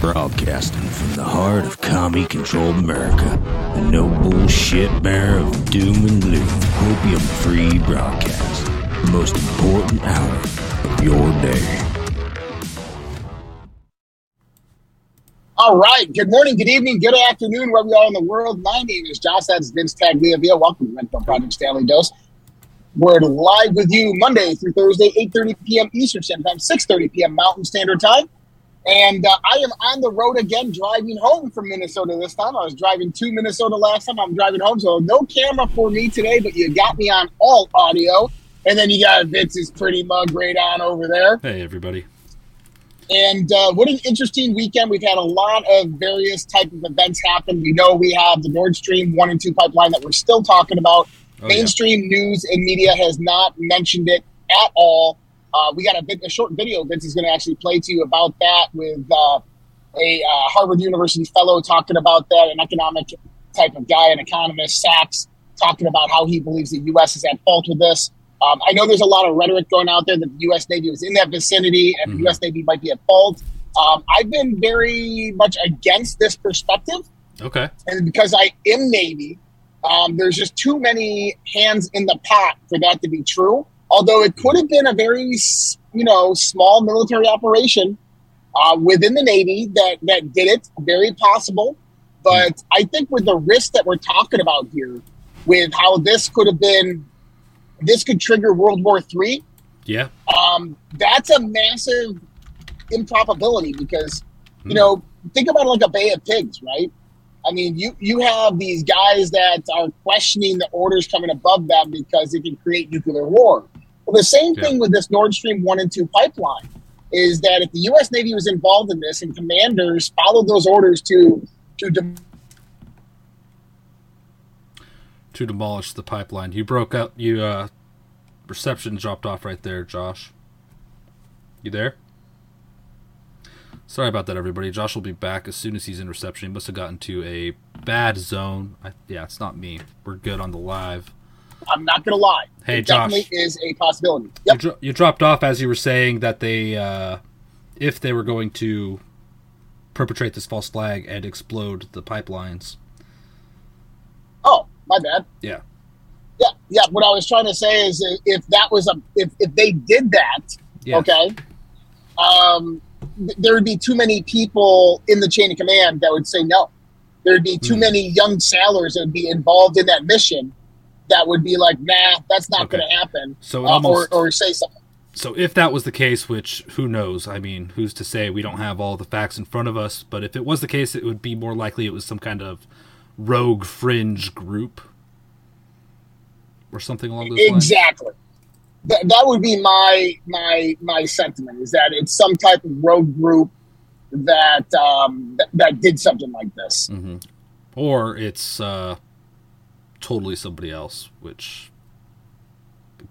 Broadcasting from the heart of commie controlled America, the no bullshit bearer of doom and gloom, opium free broadcast, the most important hour of your day. All right. Good morning, good evening, good afternoon, wherever you are in the world. My name is Josh. That's Vince Tagliavia. Welcome to Red Pill Project Stanley Dose. We're live with you Monday through Thursday, 8.30 p.m. Eastern Standard Time, 6.30 p.m. Mountain Standard Time. And uh, I am on the road again, driving home from Minnesota this time. I was driving to Minnesota last time. I'm driving home, so no camera for me today, but you got me on all audio. And then you got Vince's pretty mug right on over there. Hey, everybody. And uh, what an interesting weekend. We've had a lot of various type of events happen. We know we have the Nord Stream 1 and 2 pipeline that we're still talking about. Oh, Mainstream news and media has not mentioned it at all. Uh, we got a, bit, a short video Vince is going to actually play to you about that with uh, a uh, Harvard University fellow talking about that, an economic type of guy, an economist, Sachs, talking about how he believes the U.S. is at fault with this. Um, I know there's a lot of rhetoric going out there that the U.S. Navy was in that vicinity and Mhm. the U.S. Navy might be at fault. Um, I've been very much against this perspective Okay. and because I am Navy, um, there's just too many hands in the pot for that to be true. Although it could have been a very, you know, small military operation uh, within the Navy that that did it, very possible. But I think with the risk that we're talking about here, with how this could have been, this could trigger World War Three. Yeah. Um, that's a massive improbability because you Hmm. know think about like a Bay of Pigs, right? I mean, you you have these guys that are questioning the orders coming above them because it can create nuclear war. Well, the same Yeah. thing with this Nord Stream one and two pipeline is that if the U.S. Navy was involved in this and commanders followed those orders to to To demolish the pipeline. You broke up. You, uh, reception dropped off right there, Josh. You there? Sorry about that, everybody. Josh will be back as soon as he's in reception. He must have gotten to a bad zone. I, yeah, it's not me. We're good on the live. I'm not to lie, Hey, it Josh. definitely is a possibility. You, Yep. dro- you dropped off as you were saying that they, uh, if they were going to perpetrate this false flag and explode the pipelines. Oh, my bad. Yeah. Yeah, yeah. What I was trying to say is, if that was a, if if they did that, Yeah. okay, um, th- there would be too many people in the chain of command that would say no. There would be too Hmm. many young sailors that would be involved in that mission that would be like, nah, that's not Okay. going to happen, So uh, almost. or or say something. So if that was the case, which who knows? I mean, who's to say? We don't have all the facts in front of us. But if it was the case, it would be more likely it was some kind of rogue fringe group or something along those lines. Exactly. That, that would be my my my sentiment is that it's some type of rogue group that um, that, that did something like this. hmm Or it's uh, totally somebody else, which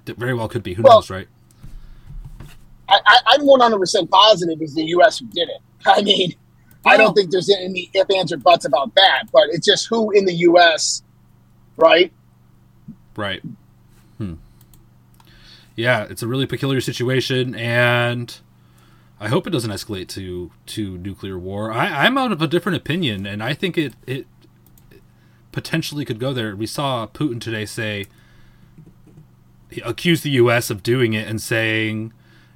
very well could be. Who Well- knows, right? I, I, I'm 100 percent positive it's the U.S. who did it. I mean, I don't think there's any if, ands, or buts about that. But it's just who in the U.S. Right? Right. Hmm. Yeah, it's a really peculiar situation, and I hope it doesn't escalate to to nuclear war. I, I'm out of a different opinion, and I think it it potentially could go there. We saw Putin today say he accused the U.S. of doing it and saying,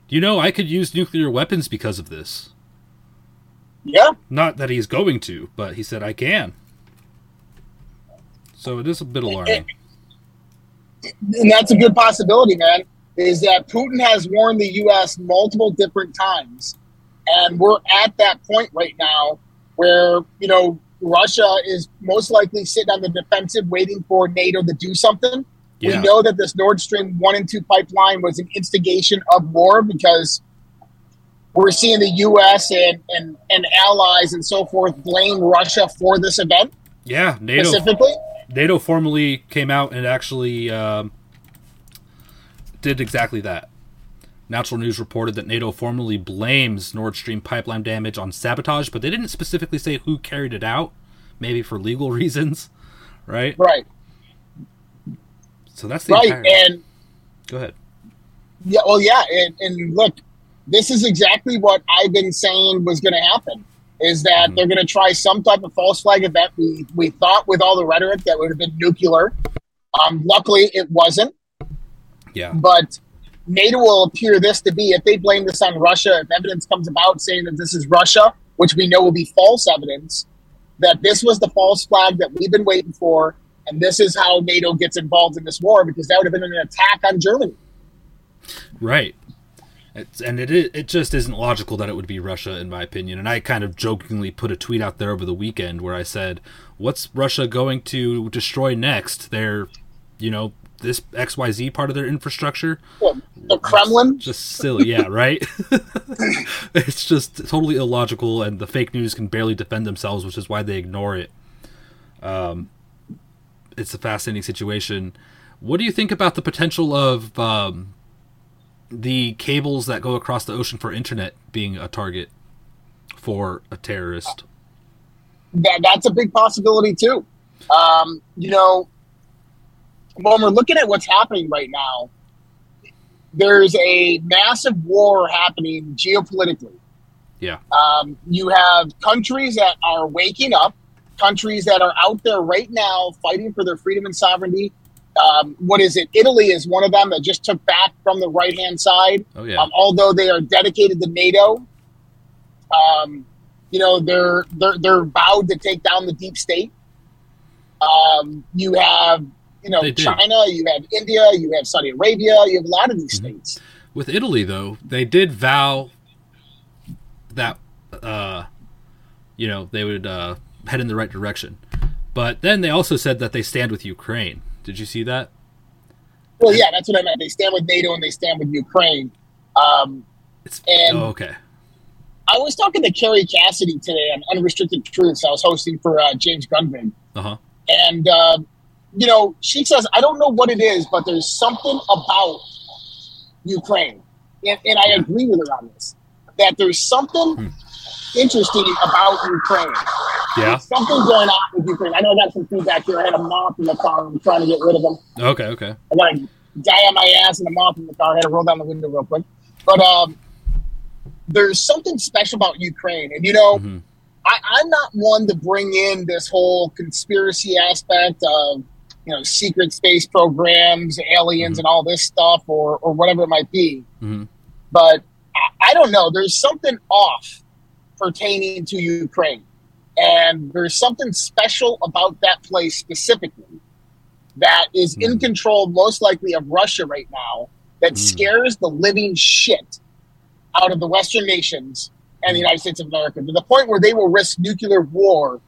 "You know, I could use nuclear weapons because of this." Yeah. Not that he's going to, but he said I can. So it is a bit alarming. and that's a good possibility, man. Is that Putin has warned the U.S. multiple different times, and we're at that point right now where you know Russia is most likely sitting on the defensive, waiting for NATO to do something. Yeah. We know that this Nord Stream one and two pipeline was an instigation of war because we're seeing the U.S. and and, and allies and so forth blame Russia for this event Yeah, NATO specifically. NATO formally came out and actually um, did exactly that. Natural News reported that NATO formally blames Nord Stream pipeline damage on sabotage, but they didn't specifically say who carried it out, maybe for legal reasons, right? Right, So that's the right, entire. and Go ahead. Yeah, well, yeah, and, and look, this is exactly what I've been saying was going to happen. Is that Mhm. they're going to try some type of false flag event? We we thought with all the rhetoric that would have been nuclear. Um, luckily, it wasn't. Yeah. But NATO will appear this to be if they blame this on Russia. If evidence comes about saying that this is Russia, which we know will be false evidence, that this was the false flag that we've been waiting for, and this is how NATO gets involved in this war because that would have been an attack on Germany. Right. It's, and it it just isn't logical that it would be Russia, in my opinion. And I kind of jokingly put a tweet out there over the weekend where I said, "What's Russia going to destroy next? Their, you know, this X Y Z part of their infrastructure." Well, the Kremlin. Just silly, yeah, right. it's just totally illogical, and the fake news can barely defend themselves, which is why they ignore it. Um, it's a fascinating situation. What do you think about the potential of um, the cables that go across the ocean for internet being a target for a terrorist? that that's a big possibility too. Um, you know, when we're looking at what's happening right now, there's a massive war happening geopolitically. Yeah. Um, you have countries that are waking up, countries that are out there right now fighting for their freedom and sovereignty. Um, what is it? Italy is one of them that just took back from the right hand side. Oh yeah, Um, although they are dedicated to NATO, um, you know they're they're they're vowed to take down the deep state. Um, you have you know China, you have India, you have Saudi Arabia, you have a lot of these Mm-hmm. states. with Italy though, they did vow that uh, you know they would uh, head in the right direction, but then they also said that they stand with Ukraine. Did you see that? Well, yeah, that's what I meant. They stand with NATO and they stand with Ukraine. Um, It's And- oh, okay. I was talking to Kerry Cassidy today on Unrestricted Truths. I was hosting for uh, James Gunvig. Uh huh. And, uh, you know, she says, I don't know what it is, but there's something about Ukraine. And, and I agree with her on this that there's something Hmm. Interesting about Ukraine. Yeah. There's something going on with Ukraine. I know I got some feedback here. I had a moth in the car. I'm trying to get rid of them. Okay. Okay. I got a guy on my ass and a moth in the car. I had to roll down the window real quick. But um, there's something special about Ukraine. And, you know, hmm I, I'm not one to bring in this whole conspiracy aspect of you know secret space programs, aliens, Mhm. and all this stuff, or or whatever it might be. hmm But I, I don't know. There's something off pertaining to Ukraine, and there's something special about that place specifically that is in Mhm. control, most likely, of Russia right now. That Mm. scares the living shit out of the Western nations and the Mm. United States of America to the point where they will risk nuclear war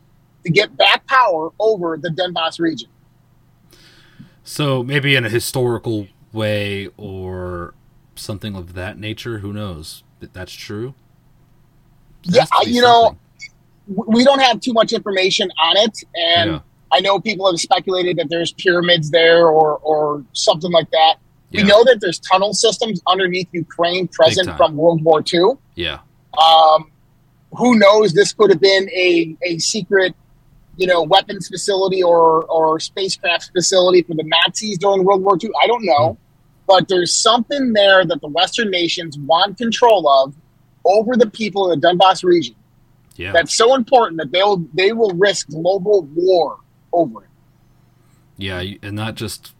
to get back power over the Donbass region. So maybe in a historical way or something of that nature. Who knows? That's true. Yeah, has to I- be you know, something. W- We don't have too much information on it, and Yeah. I know people have speculated that there's pyramids there or or something like that. Yeah. We know that there's tunnel systems underneath Ukraine present from World War II. Yeah. Um, who knows? This could have been a, a secret, you know, weapons facility or or spacecraft facility for the Nazis during World War II. I don't know, but there's something there that the Western nations want control of over the people in the Donbass region. Yeah. That's so important that they'll they will risk global war over it. Yeah, and that just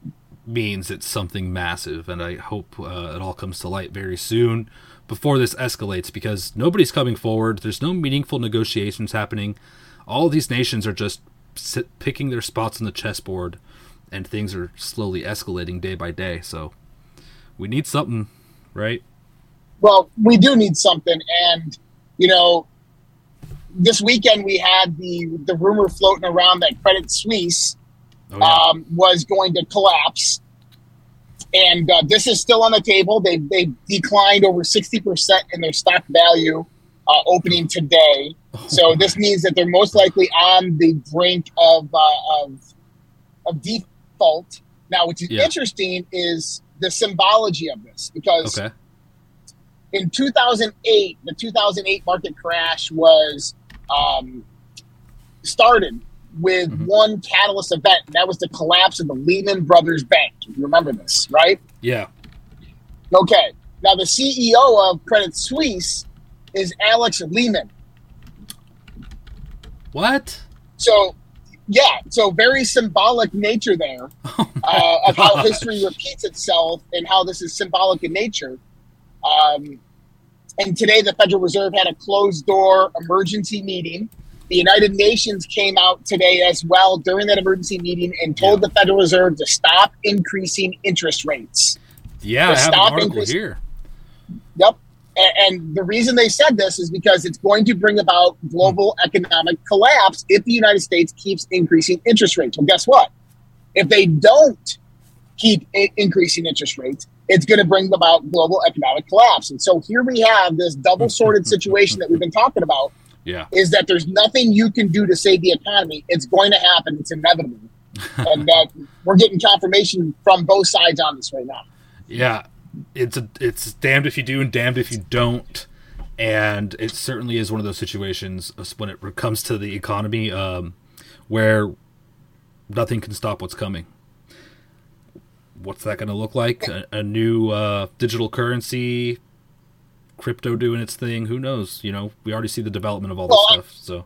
means it's something massive, and I hope uh, it all comes to light very soon before this escalates because nobody's coming forward. There's no meaningful negotiations happening. All these nations are just sit, picking their spots on the chessboard, and things are slowly escalating day by day. So we need something, right? Well, we do need something, and you know, this weekend we had the the rumor floating around that Credit Suisse Oh, yeah. um, was going to collapse, and uh, this is still on the table. They they declined over sixty percent in their stock value uh, opening today. So this means that they're most likely on the brink of uh, of, of default. Now, what's Yeah. interesting is the symbology of this because okay. In 2008, the 2008 market crash was um, started with Mhm. one catalyst event, and that was the collapse of the Lehman Brothers Bank. If you remember this, right? Yeah. Okay. Now, the CEO of Credit Suisse is Alex Lehman. What? So, yeah, so very symbolic nature there Oh uh, of how history repeats itself and how this is symbolic in nature. Um, and today, the Federal Reserve had a closed door emergency meeting. The United Nations came out today as well during that emergency meeting and told Yeah. the Federal Reserve to stop increasing interest rates. Yeah, I have an article here. Yep. And the reason they said this is because it's going to bring about global economic collapse if the United States keeps increasing interest rates. Well, guess what? If they don't keep increasing interest rates, it's going to bring about global economic collapse. And so here we have this double sorted situation that we've been talking about Yeah. is that there's nothing you can do to save the economy. It's going to happen. It's inevitable. and that we're getting confirmation from both sides on this right now. Yeah, it's a, it's damned if you do and damned if you don't, and it certainly is one of those situations uh, when it comes to the economy um, where nothing can stop what's coming. What's that going to look like? A, a new uh, digital currency, crypto doing its thing. Who knows? You know, we already see the development of all this Well, stuff. So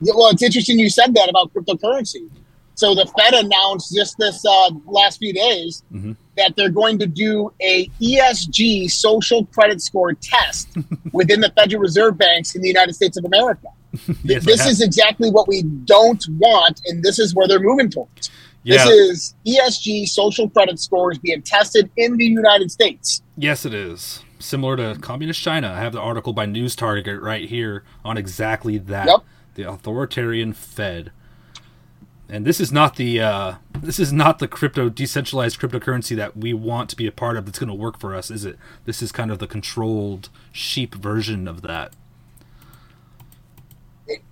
Yeah, well, it's interesting you said that about cryptocurrency. So the Fed announced just this uh, last few days Mhm. that they're going to do a ESG social credit score test within the Federal Reserve banks in the United States of America. yes, this is exactly what we don't want, and this is where they're moving towards. Yeah, This is ESG social credit scores being tested in the United States. Yes, it is. Similar to communist China. I have the article by News Target right here on exactly that. Yep. The authoritarian Fed. And this is not the uh, this is not the crypto decentralized cryptocurrency that we want to be a part of that's going to work for us, is it? This is kind of the controlled sheep version of that.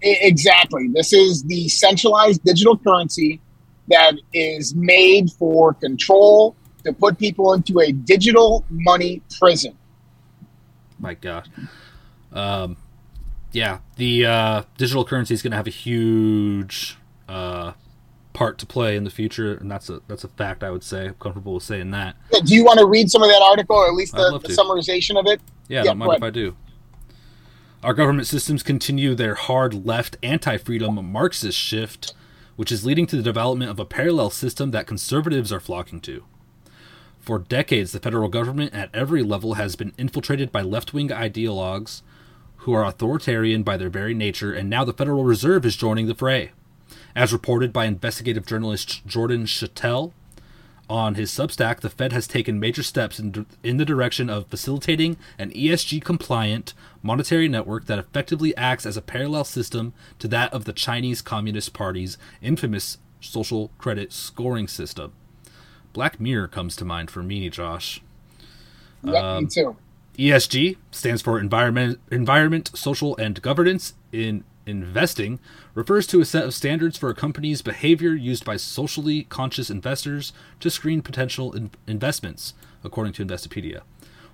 Exactly. This is the centralized digital currency that is made for control to put people into a digital money prison. My God. Um, yeah, the uh, digital currency is going to have a huge uh, part to play in the future, and that's a that's a fact. I would say I'm comfortable with saying that. Do you want to read some of that article, or at least the, the summarization of it? Yeah, Yeah, don't mind if I do. Our government systems continue their hard left, anti freedom Marxist shift, which is leading to the development of a parallel system that conservatives are flocking to. For decades, the federal government at every level has been infiltrated by left wing ideologues who are authoritarian by their very nature, and now the Federal Reserve is joining the fray. As reported by investigative journalist Jordan Schachtel, on his Substack, the Fed has taken major steps in, in the direction of facilitating an ESG compliant monetary network that effectively acts as a parallel system to that of the Chinese Communist Party's infamous social credit scoring system. Black Mirror comes to mind for me, Josh. Yeah, Um, me too. ESG stands for environment, environment, social, and governance in investing. Refers to a set of standards for a company's behavior used by socially conscious investors to screen potential in- investments, according to Investopedia.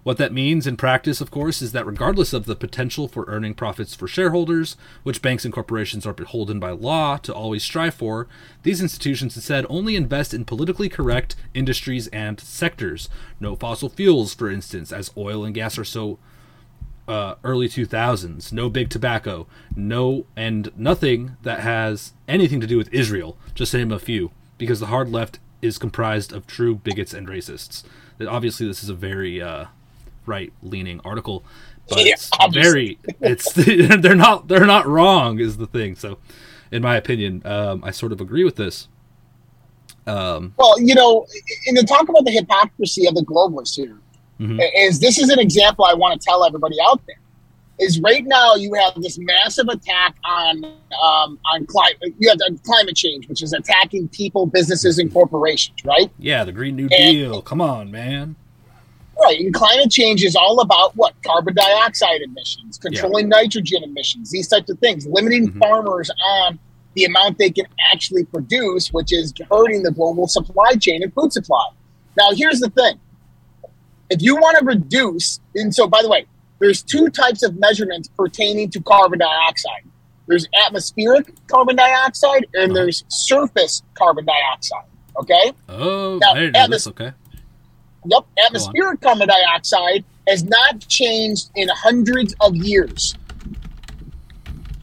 What that means in practice, of course, is that regardless of the potential for earning profits for shareholders, which banks and corporations are beholden by law to always strive for, these institutions instead only invest in politically correct industries and sectors. No fossil fuels, for instance, as oil and gas are so uh, early 2000s. No big tobacco. No, and nothing that has anything to do with Israel, just to name a few, because the hard left is comprised of true bigots and racists. Obviously, this is a very uh, right leaning article, but Yeah, it's very it's they're not they're not wrong is the thing. So, in my opinion, um, I sort of agree with this. Um, Well, you know, and to talk about the hypocrisy of the globalists here, Mhm. is this is an example I want to tell everybody out there. Is right now you have this massive attack on um, on climate. You have climate change, which is attacking people, businesses, and corporations. Right, yeah, the Green New And- Deal. Come on, man. right. And climate change is all about what carbon dioxide emissions, controlling nitrogen emissions, these types of things, limiting Mhm. farmers on the amount they can actually produce, which is hurting the global supply chain and food supply. Now, here's the thing if you want to reduce, and so by the way, there's two types of measurements pertaining to carbon dioxide. There's atmospheric carbon dioxide and Uh-huh. there's surface carbon dioxide. Okay? Oh, Now, I didn't know Atmos-. Okay. Yep. Atmospheric carbon dioxide has not changed in hundreds of years.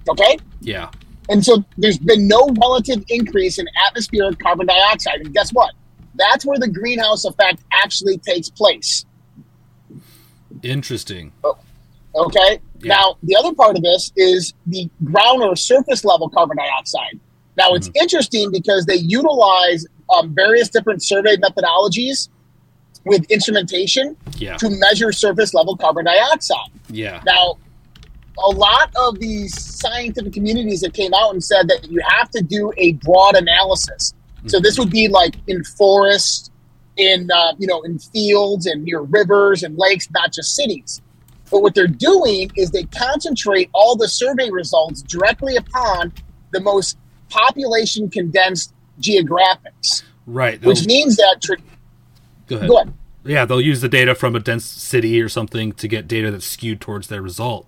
Okay? Yeah. And so there's been no relative increase in atmospheric carbon dioxide. And guess what? That's where the greenhouse effect actually takes place. Interesting. Okay. Yeah. Now, the other part of this is the ground or surface level carbon dioxide. Now, it's Mm-hmm. interesting because they utilize um, various different survey methodologies with instrumentation Yeah. to measure surface level carbon dioxide. Yeah. Now, a lot of these scientific communities that came out and said that you have to do a broad analysis. So this would be like in forests, in uh, you know, in fields and near rivers and lakes, not just cities. But what they're doing is they concentrate all the survey results directly upon the most population condensed geographics, Right. which They'll- means that. Tra- go ahead. go ahead. Yeah, they'll use the data from a dense city or something to get data that's skewed towards their result.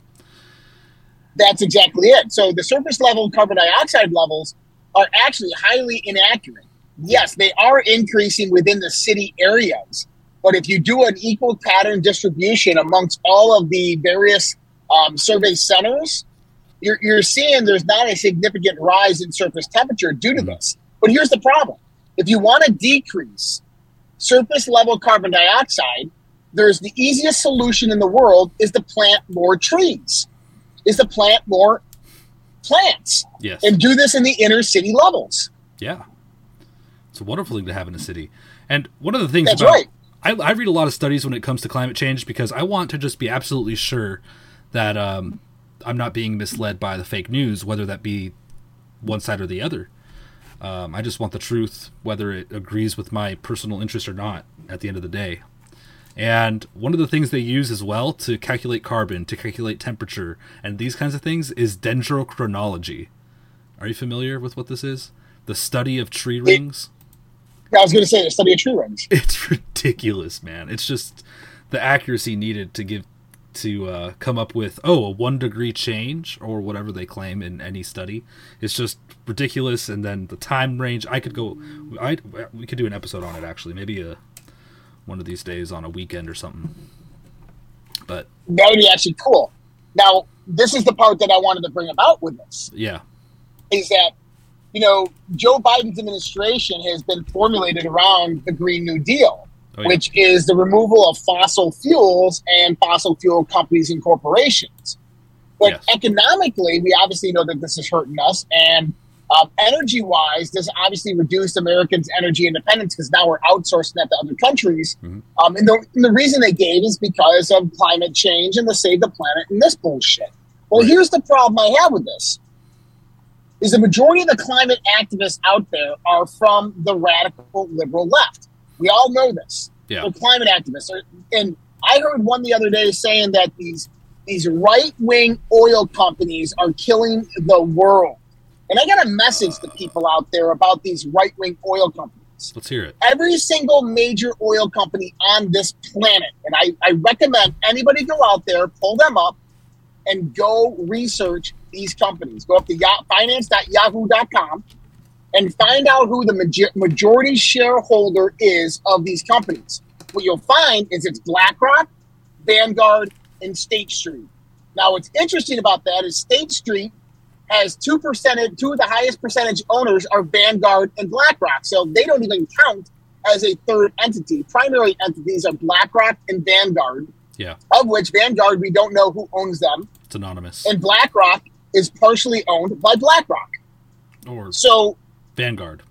That's exactly it. So the surface level carbon dioxide levels are actually highly inaccurate. Yes, they are increasing within the city areas, but if you do an equal pattern distribution amongst all of the various um, survey centers, you're, you're seeing there's not a significant rise in surface temperature due to this. But here's the problem if you want to decrease surface level carbon dioxide, there's the easiest solution in the world is to plant more trees is to plant more plants Yes. and do this in the inner city levels. Yeah. It's a wonderful thing to have in a city. And one of the things That's about right. I, I read a lot of studies when it comes to climate change because I want to just be absolutely sure that um, I'm not being misled by the fake news, whether that be one side or the other. Um, I just want the truth, whether it agrees with my personal interest or not, at the end of the day. And one of the things they use as well to calculate carbon, to calculate temperature, and these kinds of things is dendrochronology. Are you familiar with what this is? The study of tree rings? I was going to say the study of tree rings. It's ridiculous, man. It's just the accuracy needed to give to uh, come up with oh a one degree change or whatever they claim in any study it's just ridiculous. And then the time range, I could go, I we could do an episode on it actually, maybe a one of these days on a weekend or something. But That would be actually cool. Now, this is the part that I wanted to bring about with this yeah, is that, you know, Joe Biden's administration has been formulated around the Green New Deal, Oh, yeah. which is the removal of fossil fuels and fossil fuel companies and corporations. But Yes. economically, we obviously know that this is hurting us. And um, energy wise, this obviously reduced Americans' energy independence because now we're outsourcing that to other countries. Mhm. Um, and, the, and the reason they gave is because of climate change and to save the planet and this bullshit. Well, Right. here's the problem I have with this is the majority of the climate activists out there are from the radical liberal left. We all know this. Yeah. Climate activists. And I heard one the other day saying that these these right wing oil companies are killing the world. And I got a message to people out there about these right wing oil companies. companies. Let's hear it. Every single major oil company on this planet, and I, I recommend anybody go out there, pull them up, and go research these companies. Go up to ya- finance.yahoo.com and find out who the major- majority shareholder is of these companies. What you'll find is it's BlackRock, Vanguard, and State Street. Now, what's interesting about that is State Street has two percentage, two of the highest percentage owners are Vanguard and BlackRock, so they don't even count as a third entity. Primary entities are BlackRock and Vanguard, Yeah, of which Vanguard we don't know who owns them, it's anonymous. and BlackRock is partially owned by BlackRock. or So Vanguard.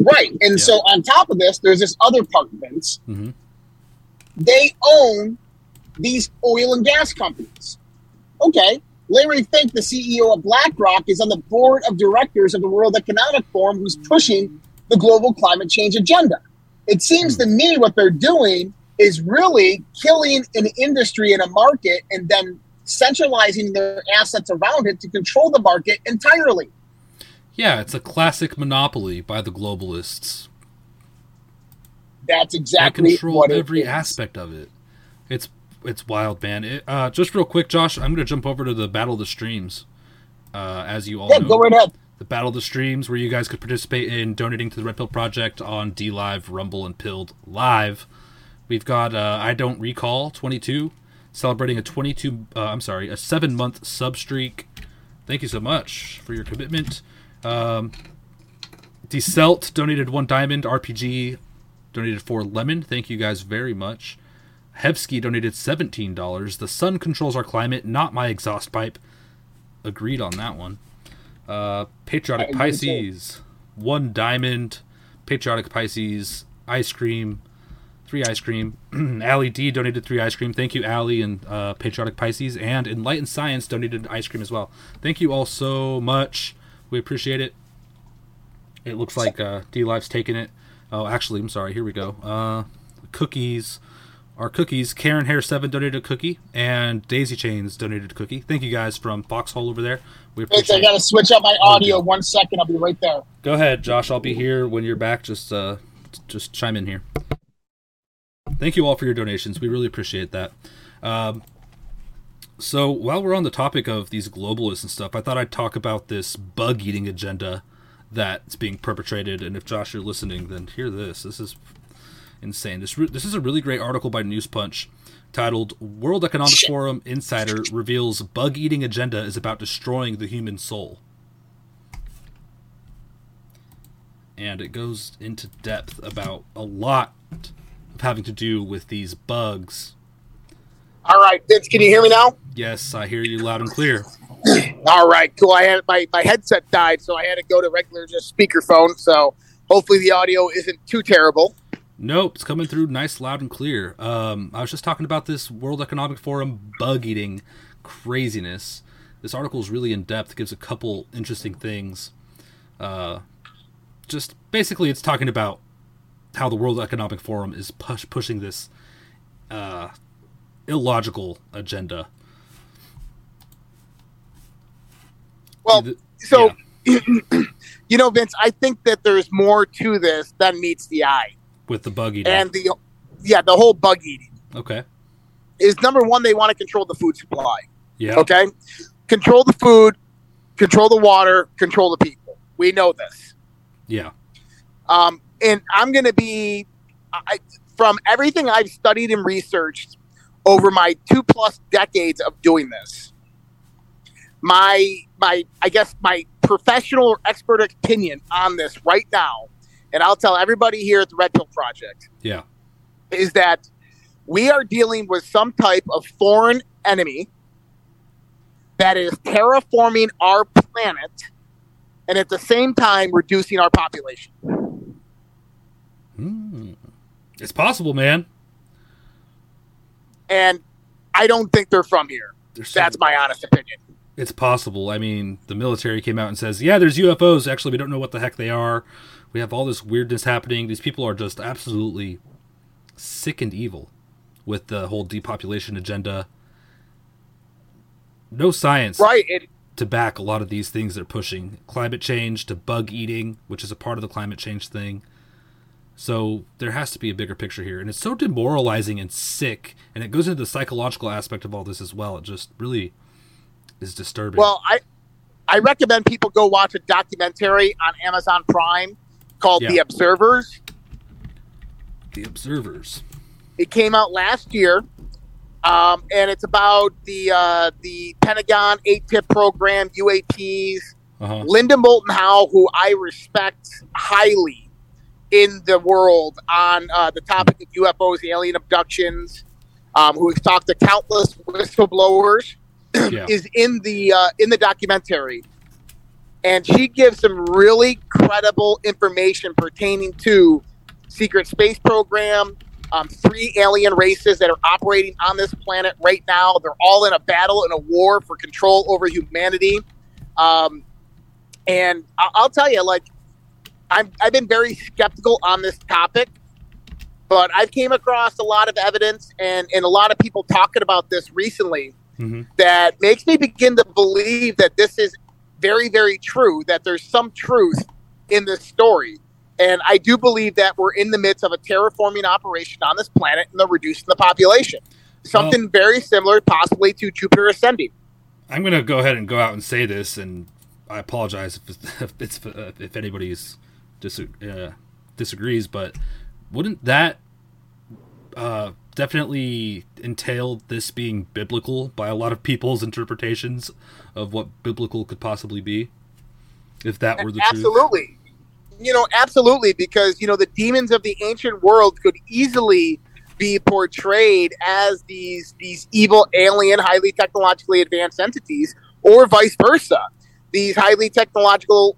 Right. And so on top of this, there's this other part, Vince. hmm They own these oil and gas companies. Okay. Larry Fink, the CEO of BlackRock, is on the board of directors of the World Economic Forum who's pushing the global climate change agenda. It seems to me what they're doing is really killing an industry and a market and then centralizing their assets around it to control the market entirely. Yeah, it's a classic monopoly by the globalists. That's They exactly control what every is. aspect of it. It's it's wild, man. It, uh, just real quick, Josh, I'm going to jump over to the Battle of the Streams. Uh, as you all Yeah, know, go right ahead. the Battle of the Streams, where you guys could participate in donating to the Red Pill Project on DLive, Rumble, and Pilled Live. We've got uh, I don't recall 22 celebrating a 22. Uh, I'm sorry, a seven month sub streak. Thank you so much for your commitment. Um, Deselt donated one diamond. RPG donated four lemon. Thank you guys very much. Hevsky donated seventeen dollars. The sun controls our climate, not my exhaust pipe. Agreed on that one. Uh, Patriotic Pisces, one diamond. Patriotic Pisces, ice cream, three ice cream. Allie D donated three ice cream. Thank you, Allie and uh, Patriotic Pisces. And Enlightened Science donated ice cream as well. Thank you all so much. We appreciate it. It looks like uh, DLive's taking it. Oh, actually, I'm sorry. Here we go. Uh, cookies. Our cookies. Karen Hair Seven donated a cookie, and Daisy Chains donated a cookie. Thank you guys from Foxhole over there. We Vince, I got to switch up my audio one second. I'll be right there. Go ahead, Josh. I'll be here when you're back. Just uh, just chime in here. Thank you all for your donations. We really appreciate that. Um, so while we're on the topic of these globalists and stuff, I thought I'd talk about this bug eating agenda that's being perpetrated. And if Josh, you're listening, then hear this. This is insane. This re- this is a really great article by News Punch titled "World Economic Forum Insider Reveals Bug Eating Agenda is About Destroying the Human Soul." and it goes into depth about a lot of having to do with these bugs. All right, Vince, can you hear me now? Yes, I hear you loud and clear. All right, cool. I had my, my headset died, so I had to go to regular just speakerphone. So hopefully the audio isn't too terrible. Nope, it's coming through nice, loud, and clear. Um, I was just talking about this World Economic Forum bug eating craziness. This article is really in depth. It gives a couple interesting things. Uh, just basically, it's talking about how the World Economic Forum is push- pushing this uh, illogical agenda. Well, so yeah, you know, Vince, I think that there's more to this than meets the eye, with the bug eating. and the yeah, the whole bug eating okay. is number one. They want to control the food supply. Yeah. Okay, control the food, control the water, control the people. We know this. Yeah. Um, and I'm going to be, I, from everything I've studied and researched over my two plus decades of doing this, my my I guess my professional or expert opinion on this right now, and I'll tell everybody here at the Red Pill Project Yeah. is that we are dealing with some type of foreign enemy that is terraforming our planet and at the same time reducing our population. Hmm. It's possible, man. And I don't think they're from here. There's some- That's my honest opinion. It's possible. I mean, the military came out and says, "Yeah, there's UFOs. Actually, we don't know what the heck they are. We have all this weirdness happening. These people are just absolutely sick and evil with the whole depopulation agenda. No science. Right. It, to back a lot of these things they're pushing climate change to bug eating, which is a part of the climate change thing. So there has to be a bigger picture here. And it's so demoralizing and sick. And it goes into the psychological aspect of all this as well. It just really is disturbing. Well, I I recommend people go watch a documentary on Amazon Prime called Yeah. The Observers. the observers. It came out last year, um, and it's about the uh, the Pentagon ATIP program, UAPs. Uh-huh. Linda Moulton Howe, who I respect highly in the world on uh, the topic of UFOs, alien abductions, um, who has talked to countless whistleblowers, Yeah. is in the uh, in the documentary, and she gives some really credible information pertaining to secret space program. Um, three alien races that are operating on this planet right now. They're all in a battle and a war for control over humanity. Um, and I'll tell you, like, I'm, I've been very skeptical on this topic, but I've came across a lot of evidence and, and a lot of people talking about this recently hmm that makes me begin to believe that this is very, very true, that there's some truth in this story. And I do believe that we're in the midst of a terraforming operation on this planet and they're reducing the population. Something very similar, possibly to Jupiter ascending. I'm going to go ahead and go out and say this, and I apologize if if, it's, if anybody's dis- uh, disagrees, but wouldn't that uh, definitely entail this being biblical by a lot of people's interpretations of what biblical could possibly be? If that were the truth. absolutely you know absolutely because you know the demons of the ancient world could easily be portrayed as these these evil alien highly technologically advanced entities or vice versa these highly technological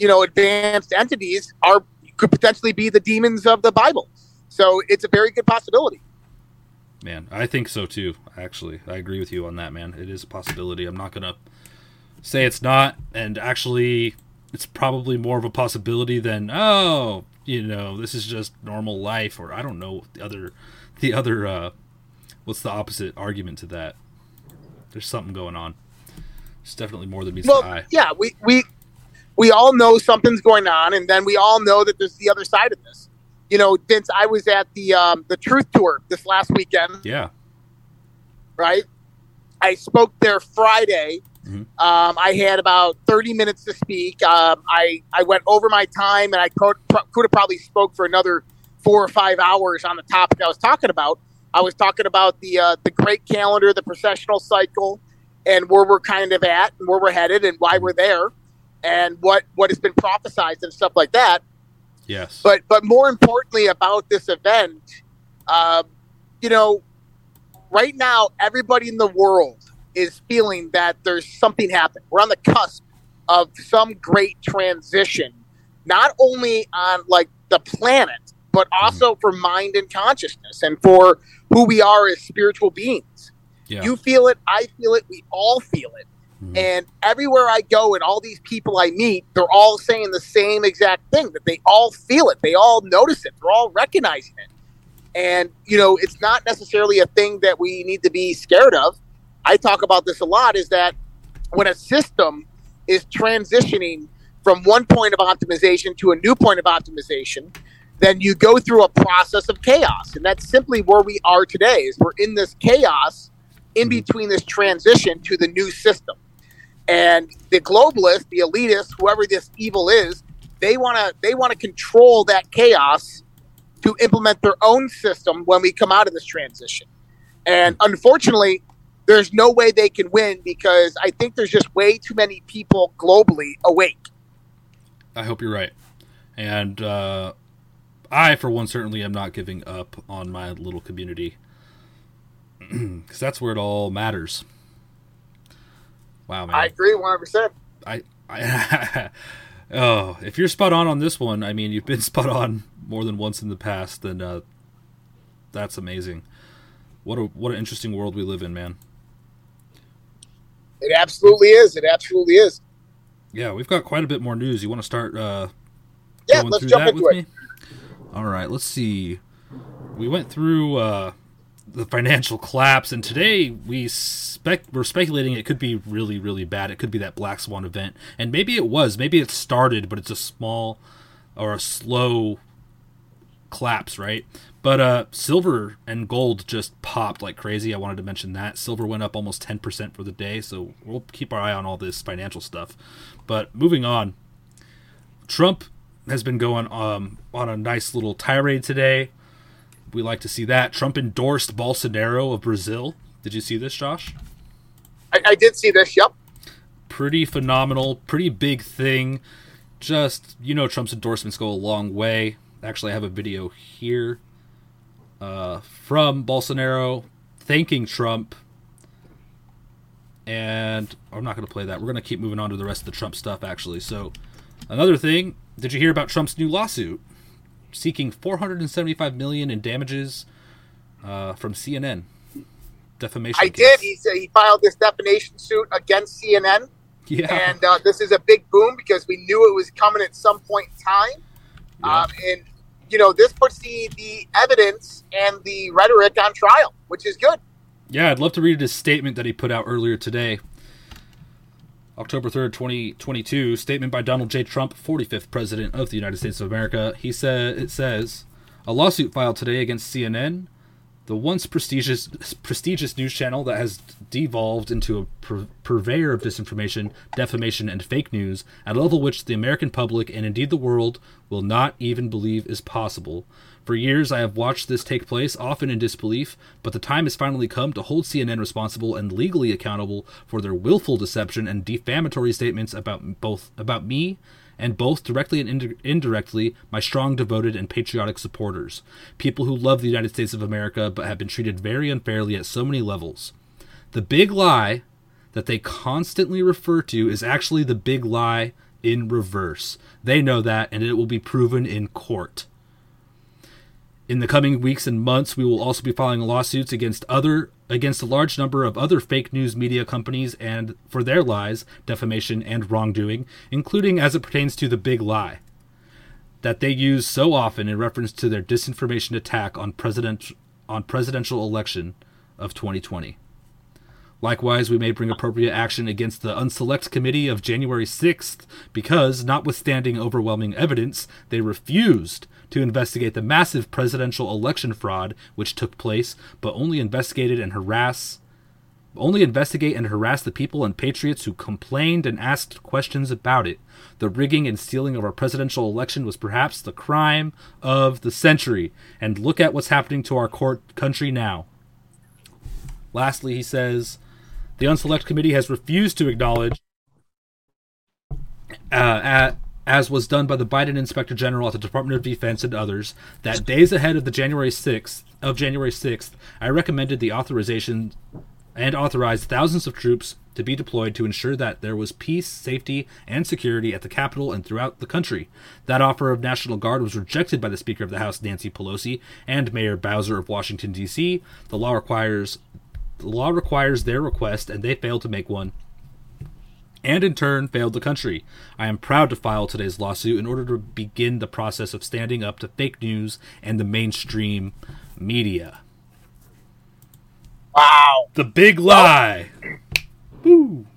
you know advanced entities are could potentially be the demons of the bible so it's a very good possibility Man, I think so too. Actually, I agree with you on that, man. It is a possibility. I'm not gonna say it's not, and actually, it's probably more of a possibility than oh, you know, this is just normal life, or I don't know the other, the other. uh What's the opposite argument to that? There's something going on. It's definitely more than meets well the eye. yeah we we we all know something's going on and then we all know that there's the other side of this. You know vince i was at the um, the truth tour this last weekend. Yeah. right? I spoke there friday. Mhm. um, i had about 30 minutes to speak. Um, I, I went over my time and i could, could have probably spoke for another four or five hours on the topic i was talking about. I was talking about the uh, the great calendar the precessional cycle and where we're kind of at and where we're headed and why we're there and what what has been prophesized and stuff like that Yes. but but more importantly about this event, um, you know, right now everybody in the world is feeling that there's something happening. We're on the cusp of some great transition, not only on like the planet, but also for mind and consciousness and for who we are as spiritual beings. yeah. You feel it, I feel it, we all feel it. Mhm. And everywhere I go and all these people I meet, they're all saying the same exact thing that they all feel it. They all notice it. They're all recognizing it. And, you know, it's not necessarily a thing that we need to be scared of. I talk about this a lot is that when a system is transitioning from one point of optimization to a new point of optimization, then you go through a process of chaos. And that's simply where we are today is we're in this chaos in between this transition to the new system. And the globalists, the elitists, whoever this evil is, they want to they want to control that chaos to implement their own system when we come out of this transition. And unfortunately, there's no way they can win because I think there's just way too many people globally awake. I hope you're right. And uh, I, for one, certainly am not giving up on my little community because that's where it all matters. Wow, man. I agree 100%. I, I oh, if you're spot on on this one, I mean, you've been spot on more than once in the past. Then uh, that's amazing. What a what an interesting world we live in, man. It absolutely is. It absolutely is. Yeah, we've got quite a bit more news. You want to start uh, Yeah, going let's through jump that into with it. me? All right, let's see. We went through uh, the financial collapse. And today we spec we're speculating it could be really really bad. It could be that black swan event, and maybe it was. Maybe it started, but it's a small or a slow collapse, right? But uh, silver and gold just popped like crazy. I wanted to mention that silver went up almost ten percent for the day, so we'll keep our eye on all this financial stuff. But moving on, Trump has been going um, on a nice little tirade today. We like to see that. Trump endorsed Bolsonaro of Brazil. Did you see this, Josh? I, I did see this. Yep. Pretty phenomenal. Pretty big thing. Just you know, Trump's endorsements go a long way. Actually, I have a video here uh, from Bolsonaro thanking Trump. And I'm not going to play that. We're going to keep moving on to the rest of the Trump stuff, actually. So, another thing did you hear about Trump's new lawsuit seeking 475 million in damages uh, from CNN? Defamation. I case. did. He said he filed this defamation suit against CNN. Yeah. And uh, this is a big boom because we knew it was coming at some point in time. Yeah. Um, and you know, this puts the the evidence and the rhetoric on trial, which is good. Yeah, I'd love to read his statement that he put out earlier today. October 3rd, 2022, statement by Donald J. Trump, 45th President of the United States of America. He said it says, a lawsuit filed today against CNN, the once prestigious prestigious news channel that has devolved into a pur- purveyor of disinformation, defamation, and fake news at a level which the American public and indeed the world will not even believe is possible. For years, I have watched this take place, often in disbelief, but the time has finally come to hold CNN responsible and legally accountable for their willful deception and defamatory statements about both about me and both directly and indi- indirectly my strong, devoted, and patriotic supporters. People who love the United States of America but have been treated very unfairly at so many levels. The big lie that they constantly refer to is actually the big lie in reverse. They know that, and it will be proven in court. In the coming weeks and months, we will also be filing lawsuits against other against a large number of other fake news media companies and for their lies, defamation, and wrongdoing, including as it pertains to the big lie that they use so often in reference to their disinformation attack on president on presidential election of 2020. Likewise, we may bring appropriate action against the Unselect Committee of January 6th because, notwithstanding overwhelming evidence, they refused to investigate the massive presidential election fraud which took place, but only investigated and harass only investigate and harass the people and patriots who complained and asked questions about it. The rigging and stealing of our presidential election was perhaps the crime of the century, and look at what's happening to our court country now. Lastly, he says, the Unselect Committee has refused to acknowledge, uh, at, as was done by the Biden Inspector General at the Department of Defense and others, that days ahead of the January 6th of January 6th, I recommended the authorization and authorized thousands of troops to be deployed to ensure that there was peace, safety, and security at the Capitol and throughout the country. That offer of National Guard was rejected by the Speaker of the House, Nancy Pelosi, and Mayor Bowser of Washington, D.C. The law requires the law requires their request, and they failed to make one and in turn failed the country. I am proud to file today's lawsuit in order to begin the process of standing up to fake news and the mainstream media. Wow, The big lie.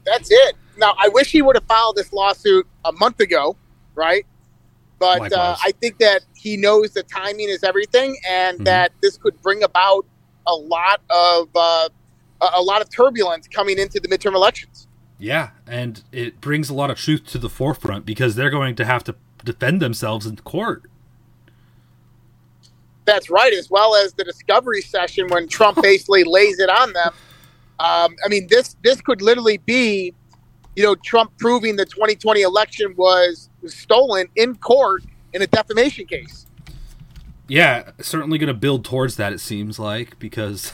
that's it. Now, I wish he would have filed this lawsuit a month ago, right? But uh, I think that he knows the timing is everything, and Mhm. that this could bring about a lot of uh, a lot of turbulence coming into the midterm elections. Yeah, and it brings a lot of truth to the forefront because they're going to have to defend themselves in court. That's right, as well as the discovery session when Trump basically lays it on them. Um, I mean, this this could literally be, you know, Trump proving the 2020 election was, was stolen in court in a defamation case. Yeah, certainly going to build towards that. It seems like because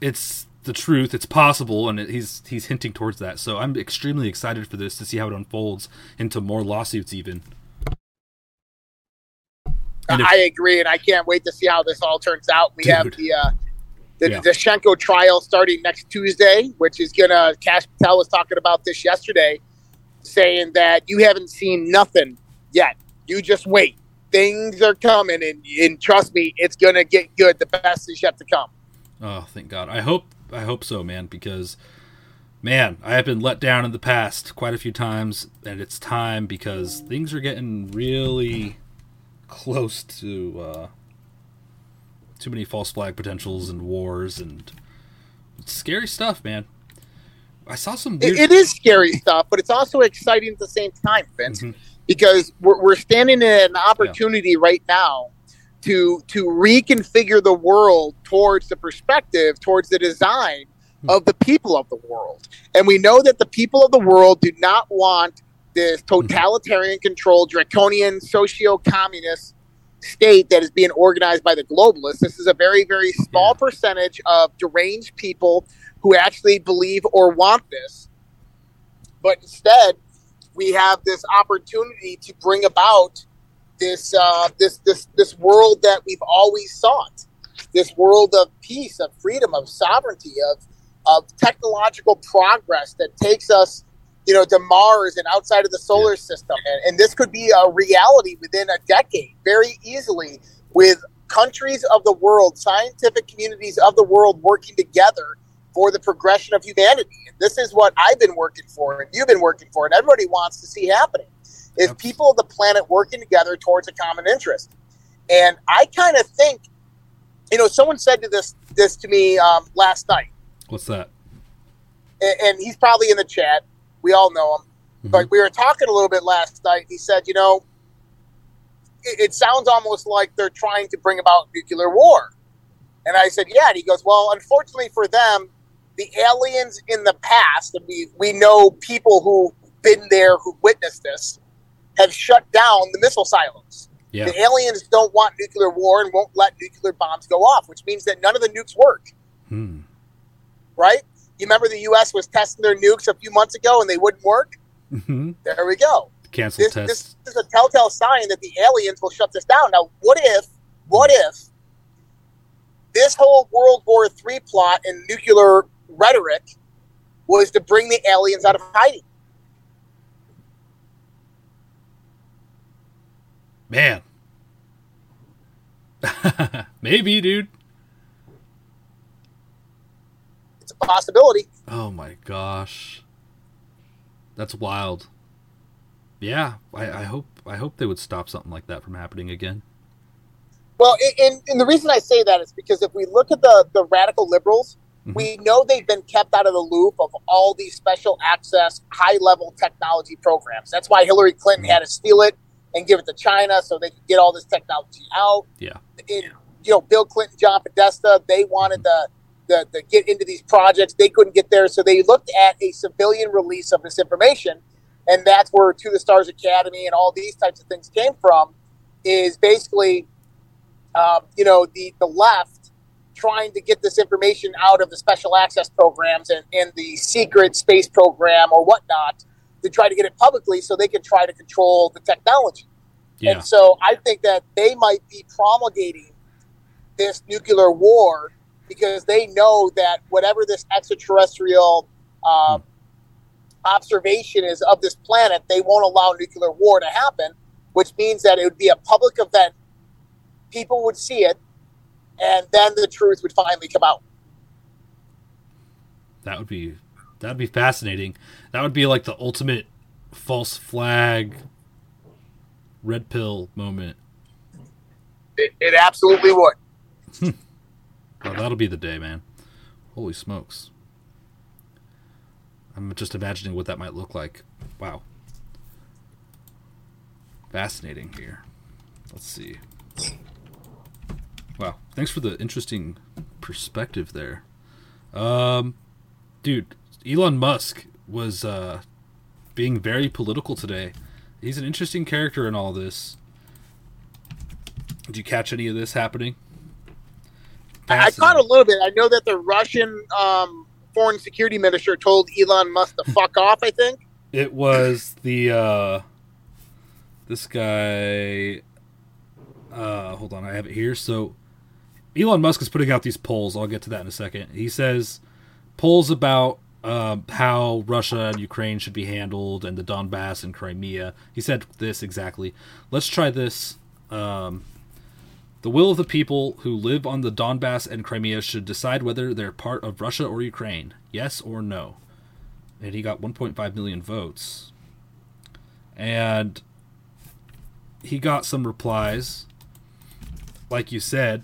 it's the truth. It's possible, and it, he's he's hinting towards that. So I'm extremely excited for this to see how it unfolds into more lawsuits, even. If- I agree, and I can't wait to see how this all turns out. We have the uh, the Yeah. Danchenko trial starting next Tuesday, which is gonna. Kash Patel was talking about this yesterday, saying that you haven't seen nothing yet. You just wait. things are coming, and, and trust me, it's gonna get good. The best is yet to come. Oh, thank God. I hope I hope so, man, because man, I have been let down in the past quite a few times, and it's time because things are getting really close to uh, too many false flag potentials and wars and scary stuff, man. I saw some. Weird... It, it is scary stuff, but it's also exciting at the same time, Vince, mm-hmm. because we're, we're standing in an opportunity yeah. right now to to reconfigure the world towards the perspective, towards the design hmm. of the people of the world. And we know that the people of the world do not want this mm-hmm. totalitarian control, draconian, socio communist state that is being organized by the globalists. This is a very, very small percentage of deranged people who actually believe or want this. But instead, we have this opportunity to bring about this uh, this this this world that we've always sought, this world of peace, of freedom, of sovereignty, of of technological progress that takes us, you know, to Mars and outside of the solar yeah. system, and, and this could be a reality within a decade, very easily, with countries of the world, scientific communities of the world working together for the progression of humanity. And this is what I've been working for, and you've been working for, and everybody wants to see happening is people of the planet working together towards a common interest. And I kind of think, you know, someone said to this this to me um, last night. What's that? And, and, he's probably in the chat. We all know him. Mm-hmm. But we were talking a little bit last night. He said, you know, it, it sounds almost like they're trying to bring about nuclear war. And I said, yeah. And he goes, well, unfortunately for them, the aliens in the past, and we, we know people who've been there who witnessed this, have shut down the missile silos. Yeah. The aliens don't want nuclear war and won't let nuclear bombs go off, which means that none of the nukes work. Hmm. Right? You remember the U.S. was testing their nukes a few months ago and they wouldn't work? Mm-hmm. There we go. Cancel this, test. This is a telltale sign that the aliens will shut this down. Now, what if, what if this whole World War III plot and nuclear rhetoric was to bring the aliens out of hiding? Man. Maybe, dude. It's a possibility. Oh my gosh. That's wild. Yeah, I, I hope I hope they would stop something like that from happening again. Well, and, and the reason I say that is because if we look at the, the radical liberals, mm-hmm. we know they've been kept out of the loop of all these special access, high level technology programs. That's why Hillary Clinton mm-hmm. had to steal it and give it to China so they could get all this technology out. Yeah. And, you know, Bill Clinton, John Podesta, they wanted to, the, the get into these projects. They couldn't get there. So they looked at a civilian release of this information. And that's where To the Stars Academy and all these types of things came from is basically, um, you know, the, the left trying to get this information out of the special access programs and, and the secret space program or whatnot to try to get it publicly so they can try to control the technology. Yeah. And so I think that they might be promulgating this nuclear war because they know that whatever this extraterrestrial um, observation is of this planet, they won't allow nuclear war to happen, which means that it would be a public event. People would see it, and then the truth would finally come out. That would be That'd be fascinating. That would be like the ultimate false flag red pill moment. It, it absolutely would. well, that'll be the day, man. Holy smokes. I'm just imagining what that might look like. Wow. Fascinating here. Let's see. Wow. Thanks for the interesting perspective there. Um, dude, Elon Musk was uh, being very political today. He's an interesting character in all this. Did you catch any of this happening? I caught a little bit. I know that the Russian um, foreign security minister told Elon Musk to fuck off. I think it was the uh, this guy. Uh, hold on, I have it here. So Elon Musk is putting out these polls. I'll get to that in a second. He says polls about uh, how Russia and Ukraine should be handled and the Donbass and Crimea. He said this exactly. Let's try this Um, the will of the people who live on the Donbass and Crimea should decide whether they're part of Russia or Ukraine. Yes or no. And he got 1.5 million votes. And he got some replies. Like you said,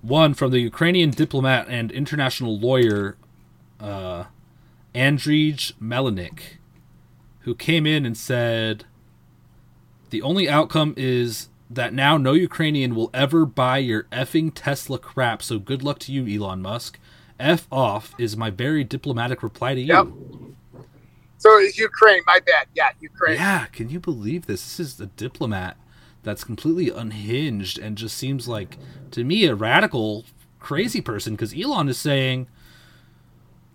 one from the Ukrainian diplomat and international lawyer uh, Melnyk, who came in and said, The only outcome is that now no Ukrainian will ever buy your effing Tesla crap, so good luck to you, Elon Musk. F off is my very diplomatic reply to you. Yep. So it's Ukraine. My bad. Yeah, Ukraine. Yeah, can you believe this? This is a diplomat that's completely unhinged and just seems like, to me, a radical, crazy person. Because Elon is saying,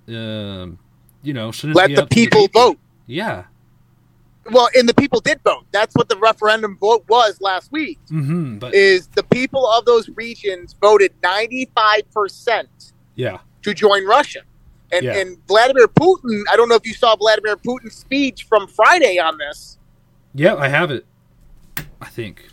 um, you know, shouldn't Let be the up to the people vote. Yeah. Well, and the people did vote. That's what the referendum vote was last week. Mm-hmm. But Is the people of those regions voted ninety five percent yeah, to join Russia. And, Yeah. and Vladimir Putin, I don't know if you saw Vladimir Putin's speech from Friday on this. yeah, I have it. I think.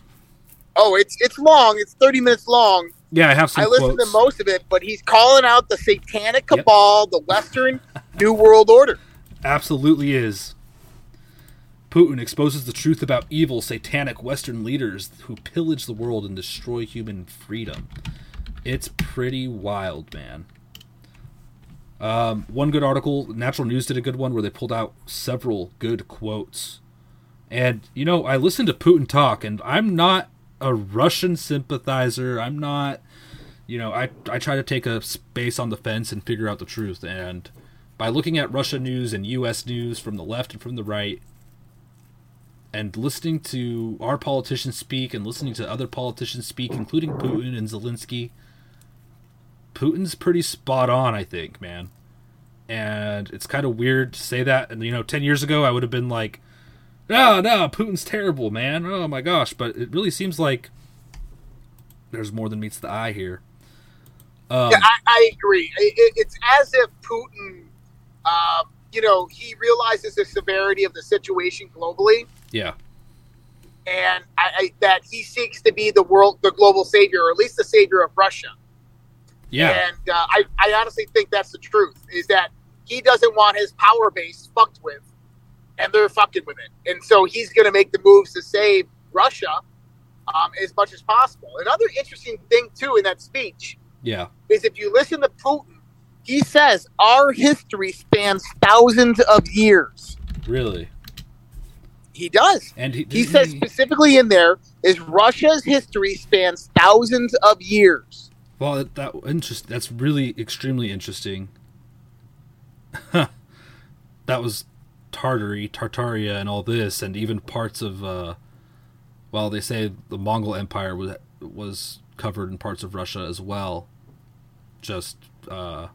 Oh, it's it's long. It's 30 minutes long. Yeah, I have some I listened quotes. to most of it, but he's calling out the satanic Yep. cabal, the Western New World Order. Absolutely is. Putin exposes the truth about evil, satanic Western leaders who pillage the world and destroy human freedom. It's pretty wild, man. Um, one good article, Natural News did a good one where they pulled out several good quotes. And, you know, I listened to Putin talk, and I'm not a Russian sympathizer. I'm not, you know, I, I try to take a space on the fence and figure out the truth. And by looking at Russia news and U.S. news from the left and from the right, and listening to our politicians speak and listening to other politicians speak, including Putin and Zelensky, Putin's pretty spot on, I think, man. And it's kind of weird to say that. And, you know, 10 years ago, I would have been like, no, no, Putin's terrible, man. Oh my gosh. But it really seems like there's more than meets the eye here. Um, Yeah, I, I agree. I- it, it's as if Putin, uh, you know, he realizes the severity of the situation globally, yeah. and I, I, that he seeks to be the world, the global savior, or at least the savior of Russia. Yeah. And uh, I, I honestly think that's the truth. Is that he doesn't want his power base fucked with, and they're fucking with it, and so he's going to make the moves to save Russia um, as much as possible. Another interesting thing too in that speech Yeah. is if you listen to Putin, he says our history spans thousands of years. Really. He does. And he, He says specifically in there is Russia's history spans thousands of years. Well, that, that interest that's really extremely interesting. that was Tartary, Tartaria, and all this, and even parts of. Uh, well, they say the Mongol Empire was was covered in parts of Russia as well. Just uh,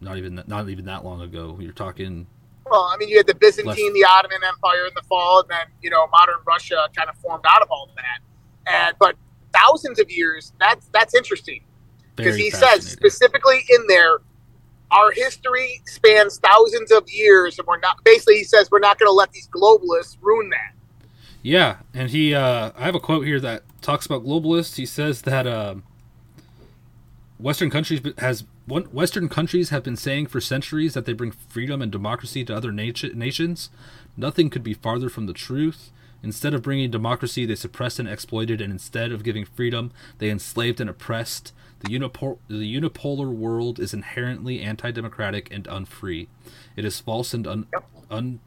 not even not even that long ago. You're talking. Well, I mean, you had the Byzantine, Less- the Ottoman Empire in the fall, and then you know modern Russia kind of formed out of all of that. And but thousands of years, that's that's interesting because he says specifically in there, our history spans thousands of years, and we're not. Basically, he says we're not going to let these globalists ruin that. Yeah, and he uh I have a quote here that talks about globalists. He says that um Western countries has Western countries have been saying for centuries that they bring freedom and democracy to other nat- nations. Nothing could be farther from the truth. Instead of bringing democracy, they suppressed and exploited, and instead of giving freedom, they enslaved and oppressed. The, unipol- the unipolar world is inherently anti-democratic and unfree. It is false and un, un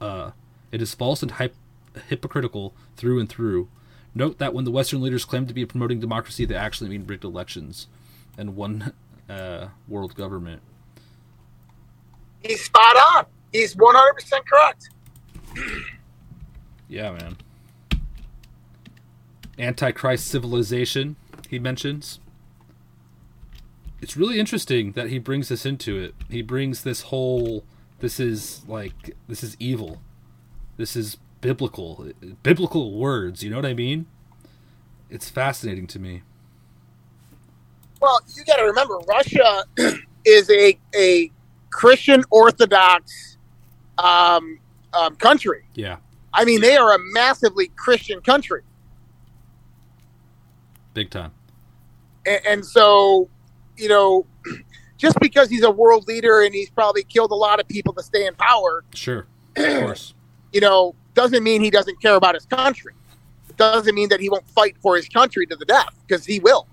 uh, it is false and hyp- hypocritical through and through. Note that when the Western leaders claim to be promoting democracy, they actually mean rigged elections and one uh, world government. He's spot on. He's one hundred percent correct. Yeah, man. Antichrist civilization, he mentions. It's really interesting that he brings this into it. He brings this whole this is like this is evil. This is biblical. Biblical words, you know what I mean? It's fascinating to me. Well, you got to remember, Russia is a a Christian Orthodox um, um, country. Yeah. I mean, they are a massively Christian country. Big time. And, and so, you know, just because he's a world leader and he's probably killed a lot of people to stay in power, Sure. Of course. you know, doesn't mean he doesn't care about his country. Doesn't mean that he won't fight for his country to the death because he will.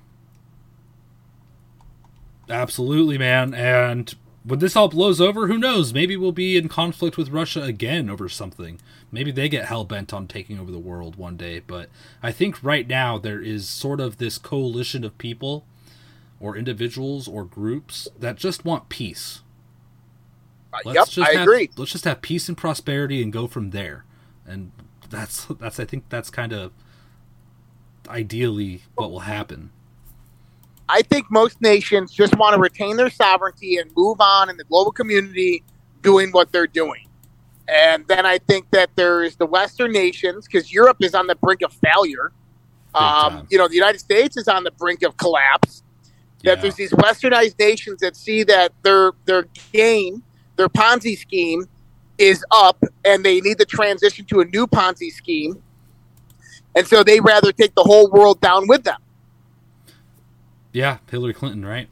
Absolutely, man. And when this all blows over, who knows? Maybe we'll be in conflict with Russia again over something. Maybe they get hell bent on taking over the world one day. But I think right now there is sort of this coalition of people or individuals or groups that just want peace. Uh, Let's yep, just I have, agree. Let's just have peace and prosperity and go from there. And that's that's I think that's kind of ideally what will happen. I think most nations just want to retain their sovereignty and move on in the global community doing what they're doing. And then I think that there's the Western nations because Europe is on the brink of failure. Um, you know, the United States is on the brink of collapse. That Yeah. there's these westernized nations that see that their their game, their Ponzi scheme, is up, and they need to transition to a new Ponzi scheme, and so they rather take the whole world down with them. Yeah, Hillary Clinton, right?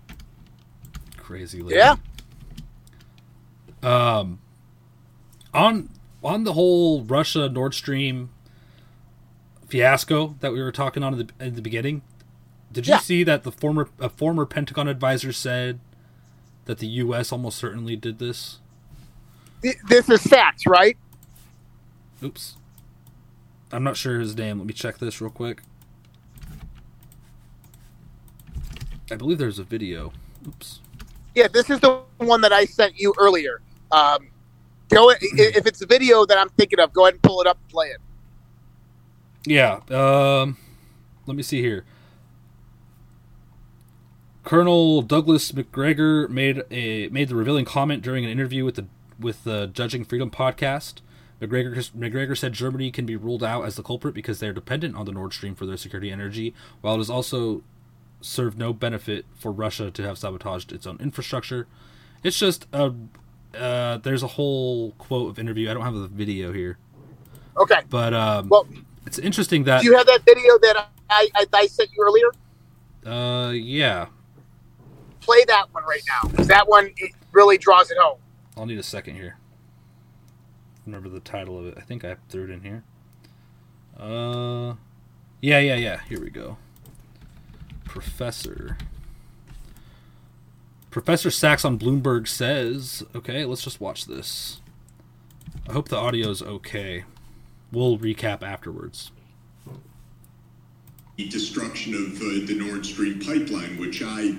Crazy lady. Yeah. Um, on on the whole Russia Nord Stream fiasco that we were talking on in the, in the beginning, did you Yeah. see that the former a former Pentagon advisor said that the U.S. almost certainly did this? This is Sachs, right? Oops, I'm not sure his name. Let me check this real quick. I believe there's a video. Oops. Yeah, this is the one that I sent you earlier. Um, go if it's a video that I'm thinking of, go ahead and pull it up and play it. Yeah. Um, let me see here. Colonel Douglas Macgregor made a made the revealing comment during an interview with the with the Judging Freedom podcast. Macgregor Macgregor said Germany can be ruled out as the culprit because they are dependent on the Nord Stream for their security energy, while it has also served no benefit for Russia to have sabotaged its own infrastructure. It's just a uh, there's a whole quote of interview. I don't have the video here, Okay. but um, Well, it's interesting that do you have that video that I, I, I sent you earlier? Uh, yeah. Play that one right now. 'cause That one it really draws it home. I'll need a second here. Remember the title of it. I think I threw it in here. Uh, yeah, yeah, yeah. Here we go. Professor. Professor Sachs on Bloomberg says, okay, let's just watch this. I hope the audio's okay. We'll recap afterwards. the destruction of uh, the Nord Stream pipeline, which I,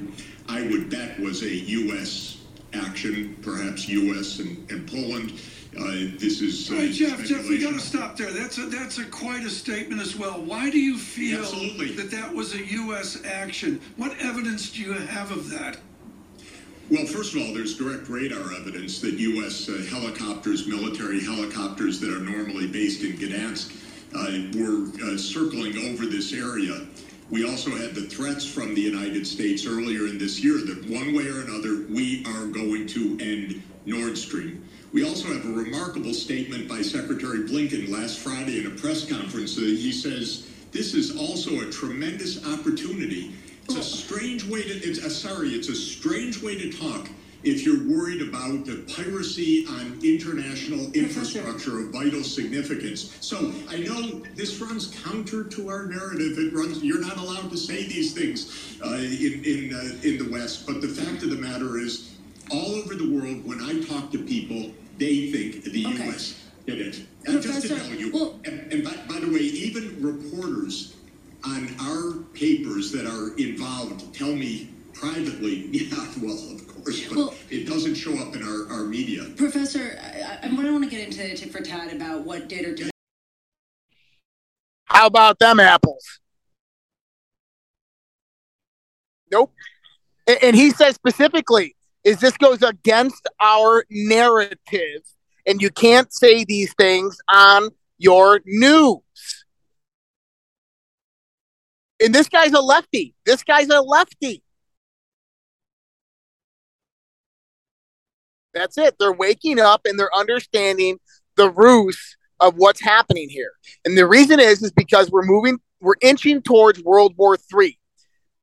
I would bet was a U.S. action, perhaps U.S. and, and Poland. Uh, this is uh, All right, Jeff, Jeff, we got to stop there. That's a that's a quite a statement as well. Why do you feel Absolutely. that that was a U.S. action? What evidence do you have of that? Well, first of all, there's direct radar evidence that U.S. Uh, helicopters, military helicopters that are normally based in Gdansk, uh, were uh, circling over this area. We also had the threats from the United States earlier in this year that one way or another we are going to end Nord Stream. We also have a remarkable statement by Secretary Blinken last Friday in a press conference. Uh, he says this is also a tremendous opportunity. It's a strange way to. It's a, sorry. It's a strange way to talk if you're worried about the piracy on international infrastructure of vital significance. So I know this runs counter to our narrative. It runs. You're not allowed to say these things uh, in in uh, in the West. But the fact of the matter is, all over the world, when I talk to people, they think the Okay. U.S. did it. And just to tell you, well- and, and by, by the way, even reporters on our papers that are involved tell me privately, yeah, well, of course, but Well- it doesn't show up in our, our media. Professor, I, I, I don't want to get into the tit for tat about what did or didn't. How about them apples? Nope. And, and he says specifically, is this goes against our narrative, and you can't say these things on your news. And this guy's a lefty. This guy's a lefty. That's it. They're waking up and they're understanding the ruse of what's happening here. And the reason is is because we're moving we're inching towards World War III.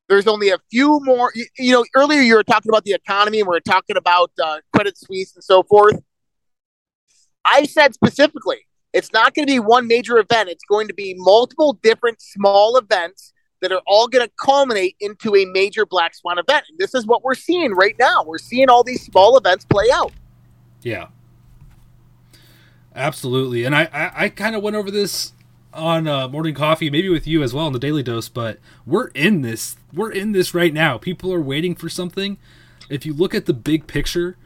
There's only a few more you, know earlier you were talking about the economy and we are talking about uh, credit suisse and so forth. I said specifically it's not going to be one major event. It's going to be multiple different small events that are all going to culminate into a major black swan event. And this is what we're seeing right now. We're seeing all these small events play out. Yeah. Absolutely. And I, I, I kind of went over this on uh, morning coffee, maybe with you as well on the daily dose, but we're in this. We're in this right now. People are waiting for something. If you look at the big picture,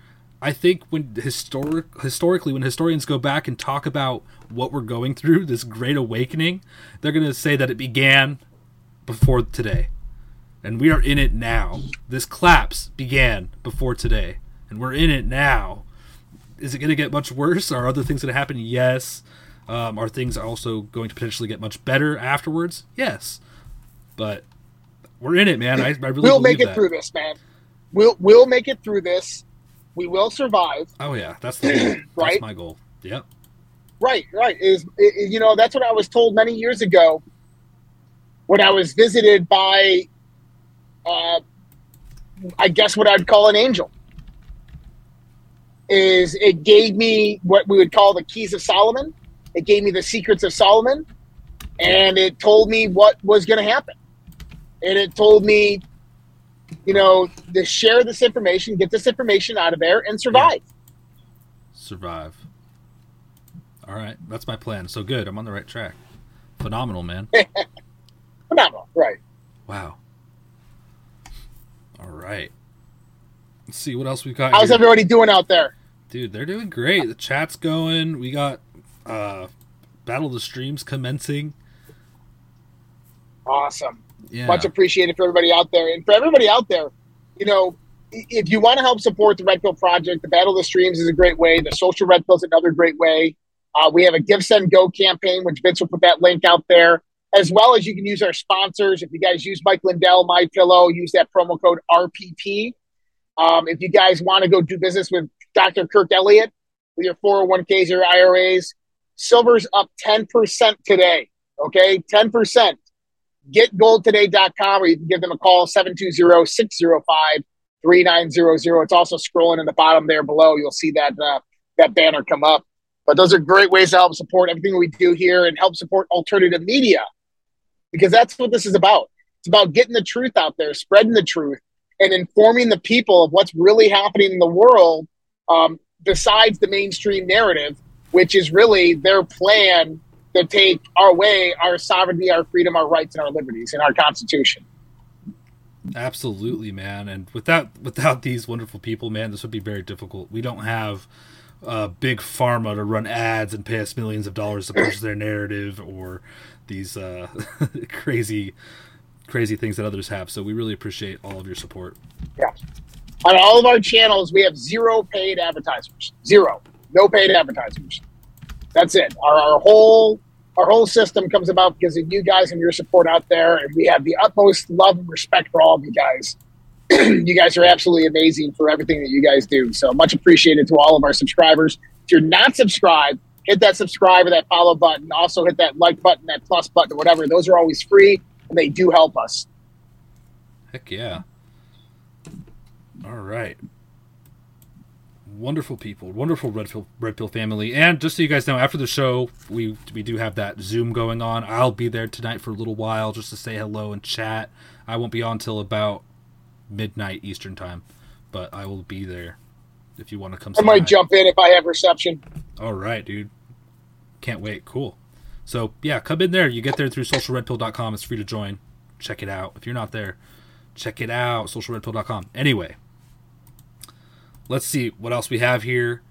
I think when historic historically when historians go back and talk about what we're going through, this great awakening, they're going to say that it began before today. And we are in it now. This collapse began before today. And we're in it now. Is it going to get much worse? Are other things going to happen? Yes. Um, are things also going to potentially get much better afterwards? Yes. But we're in it, man. I, I really we'll make it that. through this, man. We'll we'll make it through this. We will survive. Oh yeah, that's the goal. right. That's my goal. Yep. Right, right. Is you know that's what I was told many years ago when I was visited by, uh, I guess what I'd call an angel, is it gave me what we would call the keys of Solomon. It gave me the secrets of Solomon, and it told me what was going to happen. And it told me, you know, to share this information, get this information out of there, and survive. Yeah. Survive. All right, that's my plan. So good. I'm on the right track. Phenomenal, man. phenomenal. Right. Wow. All right. Let's see what else we got. How's here. everybody doing out there? Dude, they're doing great. The chat's going. We got uh Battle of the Streams commencing. Awesome. Yeah. Much appreciated for everybody out there. And for everybody out there, you know, if you want to help support the Red Pill Project, the Battle of the Streams is a great way. The Social Red Pill is another great way. Uh, we have a Give Send Go campaign, which Vince will put that link out there as well as you can use our sponsors. If you guys use Mike Lindell, My Pillow, use that promo code RPP. Um, if you guys want to go do business with Dr. Kirk Elliott with your 401ks or IRAs, silver's up 10% today. Okay, 10%. GetGoldToday.com or you can give them a call 720 605 3900. It's also scrolling in the bottom there below. You'll see that uh, that banner come up. But those are great ways to help support everything we do here and help support alternative media because that's what this is about. It's about getting the truth out there, spreading the truth, and informing the people of what's really happening in the world um, besides the mainstream narrative, which is really their plan to take our way, our sovereignty, our freedom, our rights, and our liberties in our Constitution. Absolutely, man. And without without these wonderful people, man, this would be very difficult. We don't have uh, big pharma to run ads and pay us millions of dollars to push their narrative or these uh, crazy, crazy things that others have. So we really appreciate all of your support. Yeah. On all of our channels, we have zero paid advertisers. Zero. No paid advertisers. That's it. Our, our whole our whole system comes about because of you guys and your support out there, and we have the utmost love and respect for all of you guys. you guys are absolutely amazing for everything that you guys do. So much appreciated to all of our subscribers. If you're not subscribed, hit that subscribe or that follow button. Also hit that like button, that plus button, whatever. Those are always free and they do help us. Heck yeah. All right. Wonderful people, wonderful Red Pill, Red Pill family, and just so you guys know, after the show, we we do have that Zoom going on. I'll be there tonight for a little while just to say hello and chat. I won't be on till about midnight Eastern time, but I will be there if you want to come. I might jump in if I have reception. All right, dude. Can't wait. Cool. So yeah, come in there. You get there through socialredpill.com. It's free to join. Check it out. If you're not there, check it out. Socialredpill.com. Anyway, let's see what else we have here.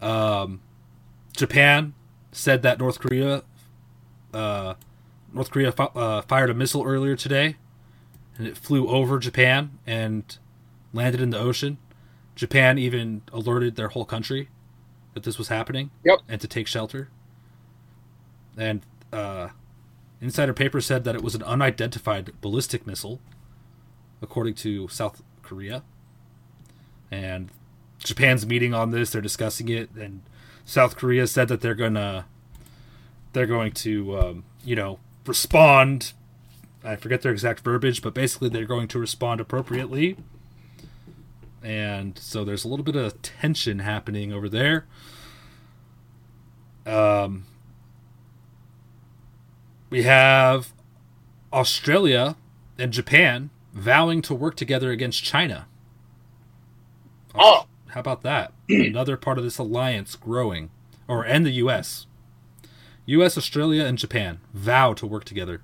Um, Japan said that North Korea, uh, North Korea fi- uh, fired a missile earlier today, and it flew over Japan and landed in the ocean. Japan even alerted their whole country that this was happening yep. and to take shelter. And uh, Insider Paper said that it was an unidentified ballistic missile, according to South Korea. And Japan's meeting on this, they're discussing it, and South Korea said that they're going to they're going to, um, you know, respond. I forget their exact verbiage, but basically they're going to respond appropriately. And so there's a little bit of tension happening over there. Um, we have Australia and Japan vowing to work together against China. Oh, How about that? Another part of this alliance growing, or and the U.S. U.S., Australia, and Japan vow to work together.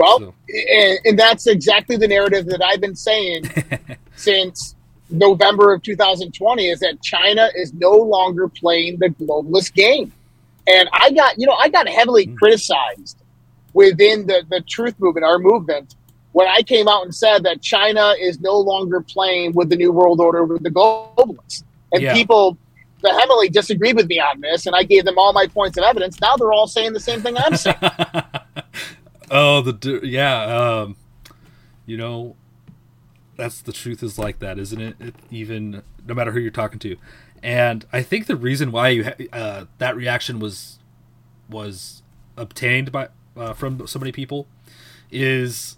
Well, So- and, and that's exactly the narrative that I've been saying since November of 2020 is that China is no longer playing the globalist game. And I got, you know, I got heavily hmm. criticized within the, the truth movement, our movement, when I came out and said that China is no longer playing with the New World Order with the globalists. And Yeah. people people vehemently disagreed with me on this, and I gave them all my points of evidence. Now they're all saying the same thing I'm saying. oh, the yeah. Um, you know, that's the truth is like that, isn't it? it? Even no matter who you're talking to, and I think the reason why you ha- uh, that reaction was was obtained by uh, from so many people is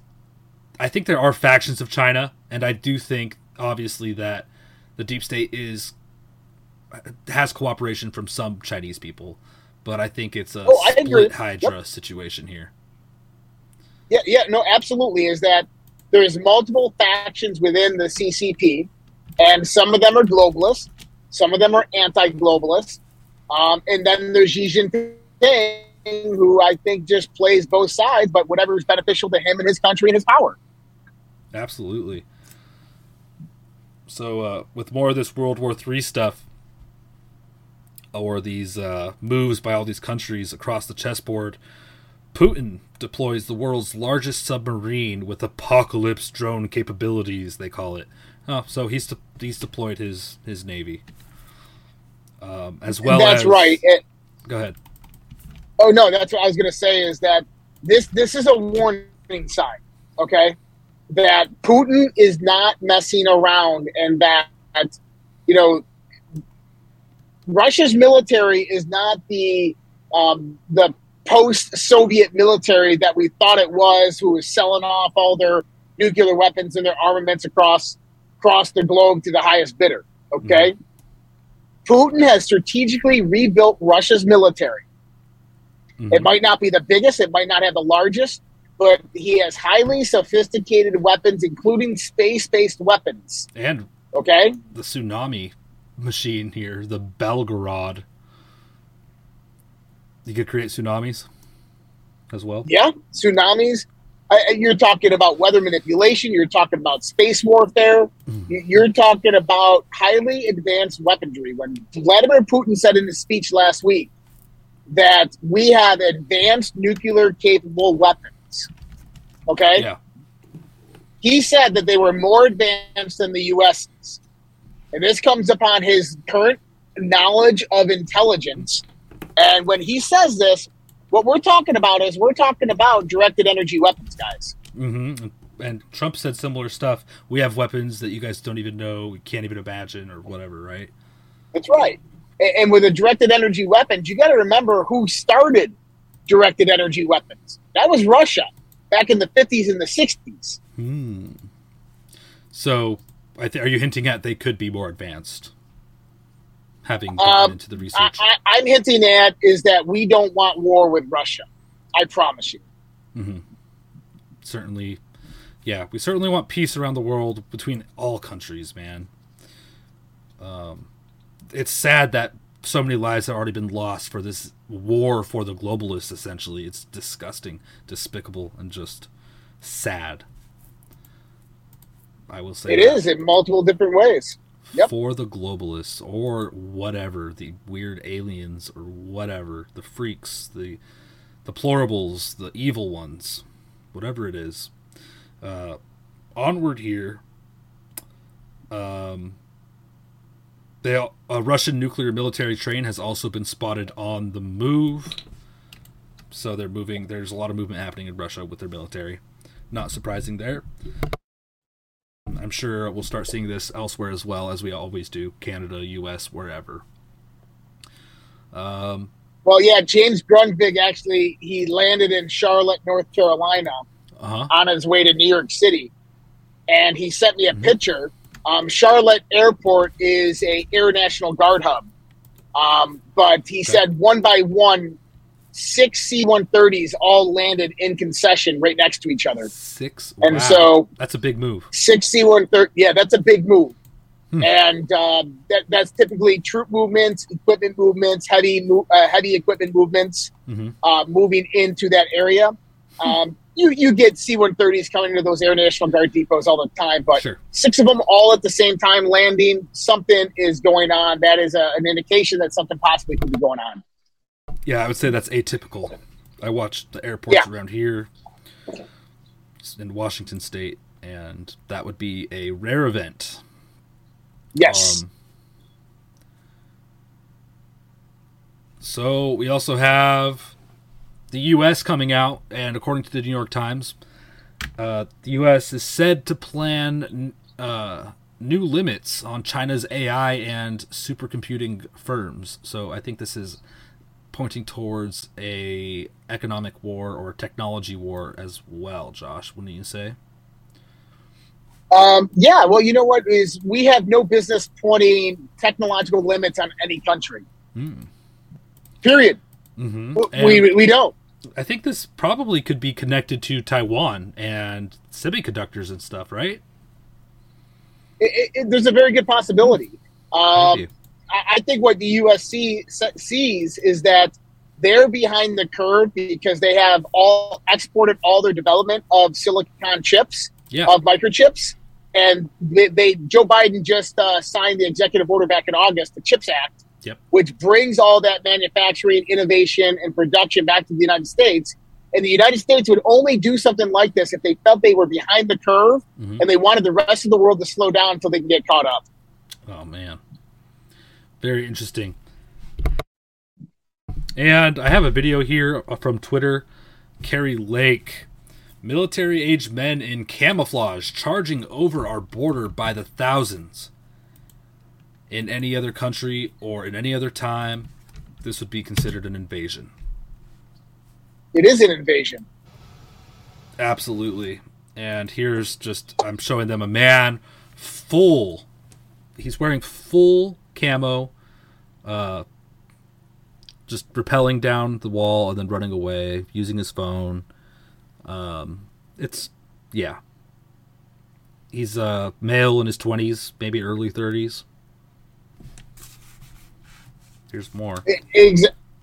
I think there are factions of China, and I do think obviously that the deep state is has cooperation from some Chinese people, but I think it's a Oh, split Hydra situation here. Yeah, yeah, no, absolutely. Is that there's multiple factions within the CCP, and some of them are globalists, some of them are anti-globalist, um, and then there's Xi Jinping, who I think just plays both sides, but whatever is beneficial to him and his country and his power. Absolutely. So, uh, with more of this World War III stuff, or these uh, moves by all these countries across the chessboard, Putin deploys the world's largest submarine with apocalypse drone capabilities. They call it. Oh, so he's de- he's deployed his his navy, um, as well that's as right. It- Go ahead. Oh no, that's what I was going to say. Is that this this is a warning sign? Okay, that Putin is not messing around, and that you know Russia's military is not the um, the post-Soviet military that we thought it was, who was selling off all their nuclear weapons and their armaments across across the globe to the highest bidder. Okay, Putin has strategically rebuilt Russia's military. Mhm. It might not be the biggest, it might not have the largest, but he has highly sophisticated weapons, including space based weapons. And Okay? the tsunami machine here, the Belgorod. You could create tsunamis as well. Yeah, tsunamis. I, you're talking about weather manipulation, you're talking about space warfare, mm. you- you're talking about highly advanced weaponry. When Vladimir Putin said in his speech last week that we have advanced nuclear capable weapons, okay? Yeah. he said that they were more advanced than the U.S.'s. And this comes upon his current knowledge of intelligence. And when he says this, what we're talking about is we're talking about directed energy weapons, guys. hmm And Trump said similar stuff. We have weapons that you guys don't even know, we can't even imagine, or whatever, right? That's right. And with a directed energy weapons, you got to remember who started directed energy weapons. That was Russia back in the 50s and the 60s. Hmm. So, th- are you hinting at they could be more advanced? Having gotten Um, into the research. I, I'm hinting at is that we don't want war with Russia. I promise you. hmm Certainly, yeah, we certainly want peace around the world between all countries, man. Um, it's sad that so many lives have already been lost for this war for the globalists. Essentially, it's disgusting, despicable, and just sad. I will say It that. is in multiple different ways. Yep. for the globalists or whatever the weird aliens or whatever the freaks the deplorables the evil ones whatever it is. Uh onward here um they, a russian nuclear military train has also been spotted on the move. So they're moving there's a lot of movement happening in russia with their military. Not surprising there I'm sure we'll start seeing this elsewhere as well, as we always do Canada, US, wherever. Um, Well, yeah, James Grundvig actually he landed in Charlotte, North Carolina, Uh-huh. on his way to New York City, and he sent me a Mm-hmm. picture. Um, Charlotte Airport is a Air National Guard hub, um, but he said one by one, six C-130s all landed in concession right next to each other. Six. And Wow. so that's a big move. six C-130. Yeah, that's a big move. Hmm. And um, that, that's typically troop movements, equipment movements, heavy uh, heavy equipment movements hmm uh, moving into that area. Um, you you get C-130s coming into those Air National Guard depots all the time, but Sure. six of them all at the same time landing, something is going on. That is a, an indication that something possibly could be going on. Yeah, I would say that's atypical. I watched the airports Yeah. around here in Washington State, and that would be a rare event. Yes. Um, so we also have the U.S. coming out, and according to the New York Times, uh, the U.S. is said to plan uh, new limits on China's AI and supercomputing firms. So I think this is pointing towards a economic war or technology war as well. Josh, wouldn't you say? Um, yeah, well, you know what is we have no business putting technological limits on any country. Hmm. Period. Mm-hmm. we we don't. I think this probably could be connected to Taiwan and semiconductors and stuff, right? It, it, there's a very good possibility. Um. I, think what the U.S. sees is that they're behind the curve because they have all exported all their development of silicon chips, Yeah. of microchips, and they, they Joe Biden just uh, signed the executive order back in August, the Chips Act, Yep. which brings all that manufacturing, innovation, and production back to the United States. And the United States would only do something like this if they felt they were behind the curve Mhm. and they wanted the rest of the world to slow down until they can get caught up. Oh man, very interesting. And I have a video here uh, from Twitter. Kari Lake, military-aged men in camouflage charging over our border by the thousands. In any other country or in any other time, this would be considered an invasion. It is an invasion. Absolutely. And here's just I'm showing them a man full he's wearing full camo uh just rappelling down the wall and then running away using his phone. Um it's yeah. He's a male in his 20s, maybe early 30s. Here's more.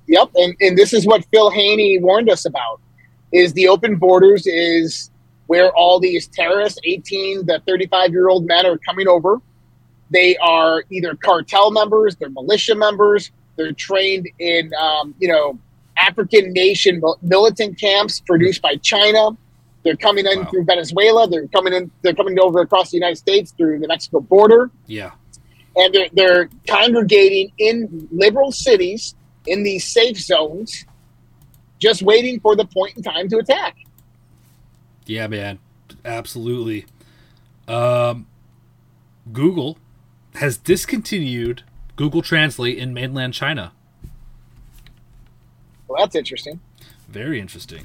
Yep, and, and this is what Phil Haney warned us about: is the open borders is where all these terrorists, eighteen to thirty-five year old men, are coming over. They are either cartel members, they're militia members, they're trained in um, you know African nation militant camps produced by China. They're coming in Wow. through Venezuela. They're coming in. They're coming over across the United States through the Mexico border Yeah. and they're, they're congregating in liberal cities in these safe zones, just waiting for the point in time to attack. Yeah, man, absolutely. Um, Google has discontinued Google Translate in mainland China. Well, that's interesting. Very interesting.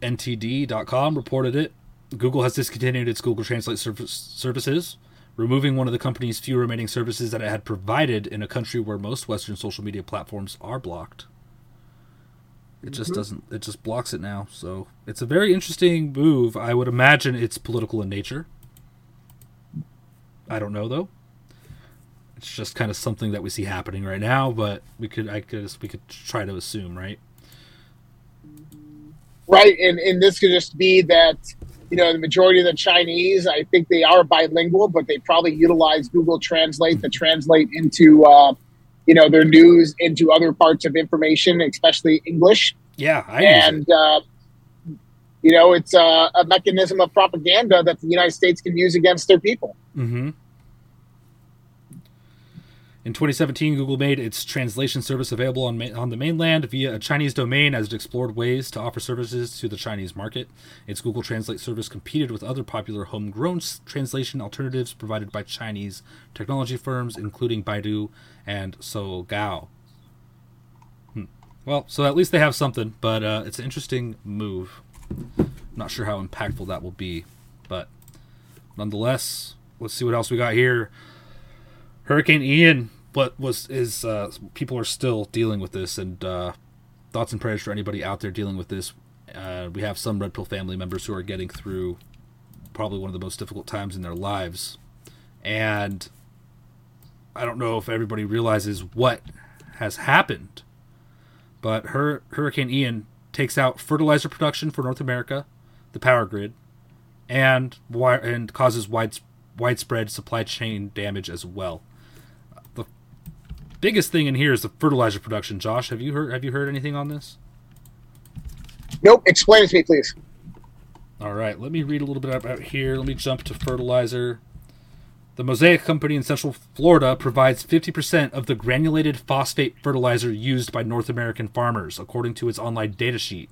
NTD.com reported it. Google has discontinued its Google Translate service, services, removing one of the company's few remaining services that it had provided in a country where most Western social media platforms are blocked. It just mm-hmm. doesn't. It just blocks it now. So it's a very interesting move. I would imagine it's political in nature. I don't know though. It's just kind of something that we see happening right now, but we could, I guess, we could try to assume, right? Right. And, and this could just be that, you know, the majority of the Chinese, I think they are bilingual, but they probably utilize Google Translate to translate into, uh, you know, their news into other parts of information, especially English. Yeah, I and uh, you know it's uh, a mechanism of propaganda that the United States can use against their people. Mm-hmm. In 2017, Google made its translation service available on, ma- on the mainland via a Chinese domain as it explored ways to offer services to the Chinese market. Its Google Translate service competed with other popular homegrown translation alternatives provided by Chinese technology firms, including Baidu and Sogou. Well, so at least they have something, but uh, it's an interesting move. Not sure how impactful that will be, but nonetheless, let's see what else we got here. Hurricane Ian, what was is uh, people are still dealing with this, and uh, thoughts and prayers for anybody out there dealing with this. Uh, we have some Red Pill family members who are getting through probably one of the most difficult times in their lives, and I don't know if everybody realizes what has happened but her, Hurricane Ian takes out fertilizer production for North America, the power grid, and and causes wide, widespread supply chain damage as well. The biggest thing in here is the fertilizer production. Josh, have you heard have you heard anything on this? Nope. Explain it to me, please. All right, let me read a little bit about here. Let me jump to fertilizer. The Mosaic Company in Central Florida provides 50% of the granulated phosphate fertilizer used by North American farmers, according to its online data sheet.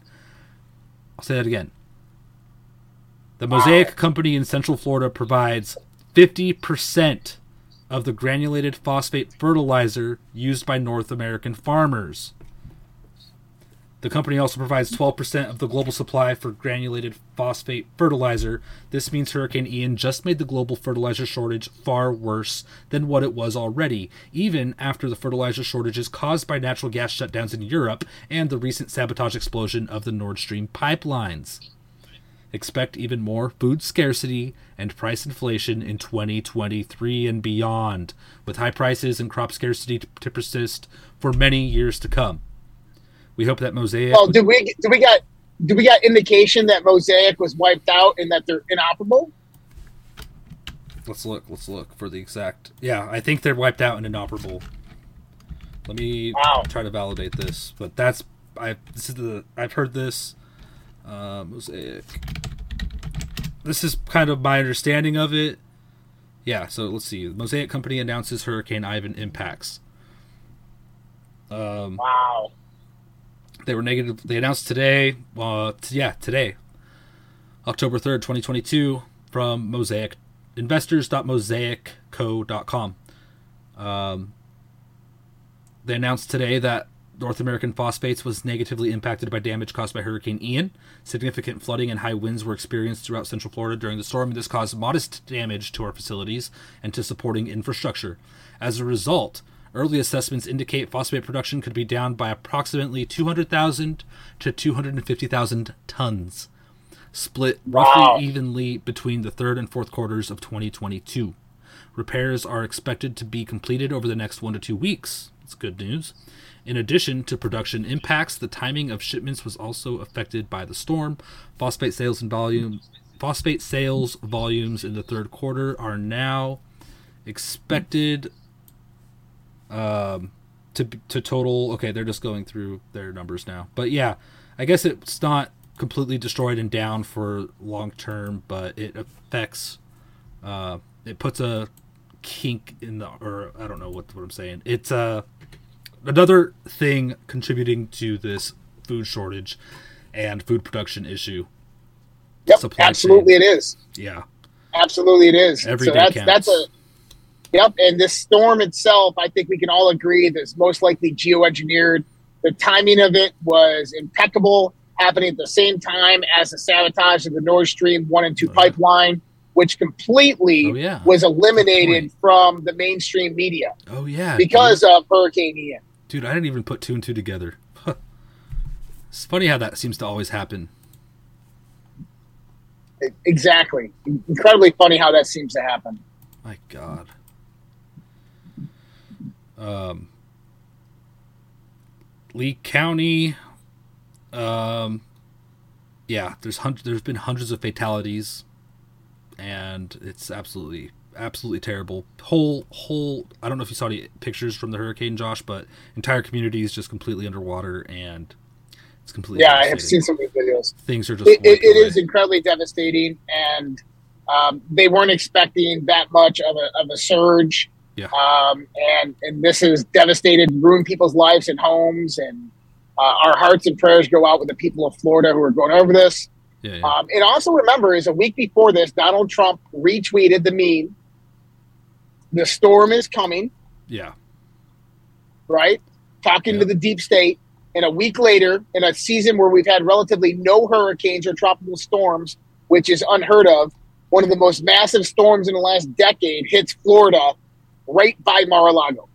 I'll say that again. The Mosaic. Company in Central Florida provides 50% of the granulated phosphate fertilizer used by North American farmers. The company also provides 12% of the global supply for granulated phosphate fertilizer. This means Hurricane Ian just made the global fertilizer shortage far worse than what it was already, even after the fertilizer shortages caused by natural gas shutdowns in Europe and the recent sabotage explosion of the Nord Stream pipelines. Expect even more food scarcity and price inflation in 2023 and beyond, with high prices and crop scarcity to persist for many years to come. We hope that Mosaic. Well, do we do we got do we got indication that Mosaic was wiped out and that they're inoperable? Let's look. Let's look for the exact. Yeah, I think they're wiped out and inoperable. Let me wow. try to validate this, but that's I. This is the I've heard this. Uh, Mosaic. This is kind of my understanding of it. Yeah, so let's see. Mosaic Company announces Hurricane Ivan impacts. Um, wow. They were negative. They announced today. Uh, t- yeah, today, October third, twenty twenty two, from Mosaic investors.mosaicco.com. Um, they announced today that North American phosphates was negatively impacted by damage caused by Hurricane Ian. Significant flooding and high winds were experienced throughout Central Florida during the storm, and this caused modest damage to our facilities and to supporting infrastructure. As a result, Early assessments indicate phosphate production could be down by approximately 200,000 to 250,000 tons, split roughly wow. evenly between the third and fourth quarters of 2022. Repairs are expected to be completed over the next one to two weeks. That's good news. In addition to production impacts, the timing of shipments was also affected by the storm. Phosphate sales and volume phosphate sales volumes in the third quarter are now expected um, to to total. Okay, they're just going through their numbers now, but yeah, I guess it's not completely destroyed and down for long term, but it affects. Uh, it puts a kink in the, or I don't know what what I'm saying. It's uh, another thing contributing to this food shortage and food production issue. Yep, Supply absolutely chain. it is. Yeah, absolutely it is. Every so that's counts. that's a Yep, and this storm itself, I think we can all agree that's most likely geoengineered. The timing of it was impeccable, happening at the same time as the sabotage of the Nord Stream one and two oh, pipeline, which completely oh, yeah. was eliminated from the mainstream media. Oh yeah, because dude. of Hurricane Ian. Dude, I didn't even put two and two together. it's funny how that seems to always happen. Exactly, incredibly funny how that seems to happen. My God. Um, Lee County. Um, yeah, there's hundred, there's been hundreds of fatalities, and it's absolutely absolutely terrible. Whole whole I don't know if you saw any pictures from the hurricane, Josh, but entire communities just completely underwater and it's completely yeah. I have seen some of the videos. Things are just it, it, it is incredibly devastating, and um, they weren't expecting that much of a of a surge. Yeah. Um, and and this has devastated, ruined people's lives and homes, and uh, our hearts and prayers go out with the people of Florida who are going over this. Yeah, yeah. Um, and also remember, is a week before this, Donald Trump retweeted the meme. The storm is coming. Yeah. Right, talking yeah. to the deep state. And a week later, in a season where we've had relatively no hurricanes or tropical storms, which is unheard of, one of the most massive storms in the last decade hits Florida right by Mar-a-Lago.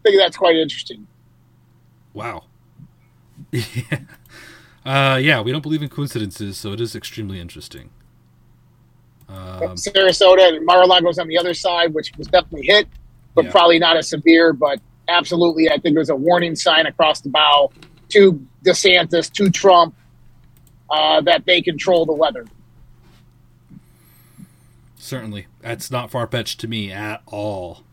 I think that's quite interesting. Wow. yeah. Uh, yeah, we don't believe in coincidences, so it is extremely interesting. Um, Sarasota and Mar-a-Lago's on the other side, which was definitely hit, but yeah. probably not as severe. But absolutely, I think there's a warning sign across the bow to DeSantis, to Trump, uh, that they control the weather. Certainly. That's not far fetched to me at all.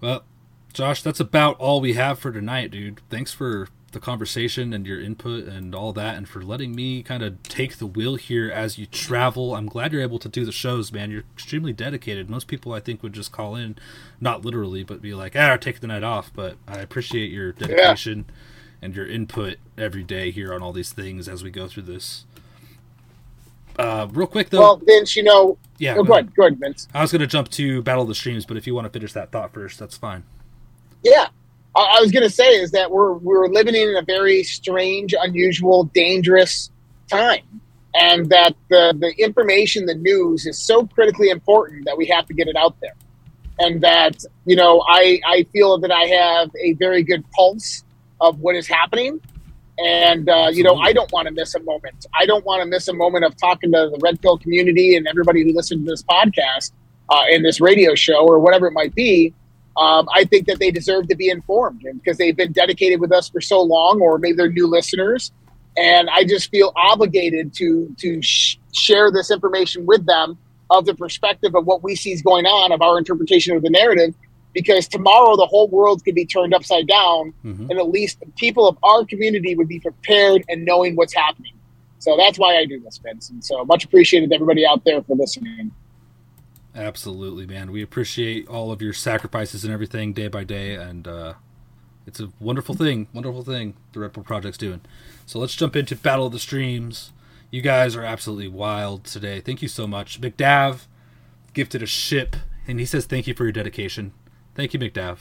Well, Josh, that's about all we have for tonight, dude. Thanks for the conversation and your input and all that, and for letting me kind of take the wheel here as you travel. I'm glad you're able to do the shows, man. You're extremely dedicated. Most people, I think, would just call in, not literally, but be like, ah, take the night off. But I appreciate your dedication yeah. and your input every day here on all these things as we go through this. Uh, real quick though. Well, Vince, you know. Yeah. Oh, go, ahead. Go ahead, Vince. I was going to jump to Battle of the Streams, but if you want to finish that thought first, that's fine. Yeah, I, I was going to say is that we're we're living in a very strange, unusual, dangerous time, and that the the information, the news, is so critically important that we have to get it out there, and that you know I I feel that I have a very good pulse of what is happening and, uh, you know, I don't want to miss a moment. I don't want to miss a moment of talking to the Red Pill community and everybody who listens to this podcast uh, and this radio show or whatever it might be. Um, I think that they deserve to be informed because they've been dedicated with us for so long, or maybe they're new listeners. And I just feel obligated to to sh- share this information with them of the perspective of what we see is going on, of our interpretation of the narrative, because tomorrow the whole world could be turned upside down mm-hmm. and at least people of our community would be prepared and knowing what's happening. So that's why i do this vince and so much appreciated everybody out there for listening. Absolutely man. We appreciate all of your sacrifices and everything day by day and uh, it's a wonderful thing wonderful thing the red pill project's doing. So let's jump into battle of the streams. You guys are absolutely wild today. Thank you so much. Mcdav gifted a ship and he says thank you for your dedication Thank you, McDav.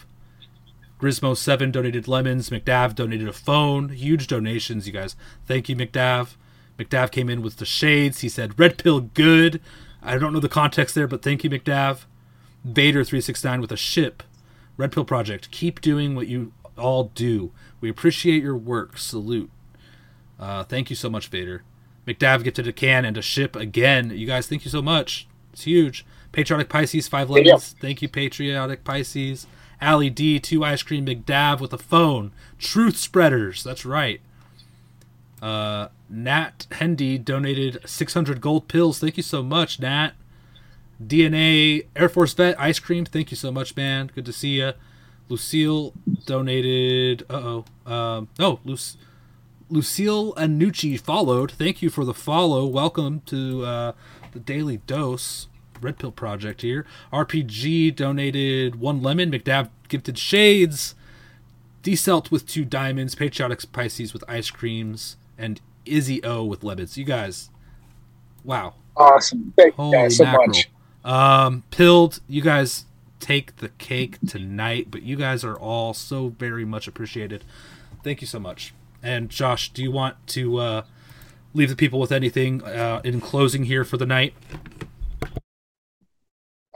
Grismo7 donated lemons. McDav donated a phone. Huge donations, you guys. Thank you, McDav. McDav came in with the shades. He said, Red Pill good. I don't know the context there, but thank you, McDav. Vader369 with a ship. Red Pill Project. Keep doing what you all do. We appreciate your work. Salute. Uh, thank you so much, Vader. McDav gifted a can and a ship again. You guys, thank you so much. It's huge. Patriotic Pisces, five lemons. Thank you, Patriotic Pisces. Ali D, two ice cream McDav with a phone. Truth spreaders, that's right. Uh, Nat Hendy donated 600 gold pills. Thank you so much, Nat. DNA Air Force Vet ice cream. Thank you so much, man. Good to see you. Lucille donated. Uh oh. Um, no, Luc- Lucille Anucci followed. Thank you for the follow. Welcome to uh, the Daily Dose. Red Pill Project here. RPG donated one lemon. McDav gifted shades. Decelt with two diamonds. Patriotic Pisces with ice creams. And Izzy O with lemons. You guys, wow. Awesome. Thank Holy you guys so mackerel. much. Um, Pilled, you guys take the cake tonight, but you guys are all so very much appreciated. Thank you so much. And Josh, do you want to uh, leave the people with anything uh, in closing here for the night?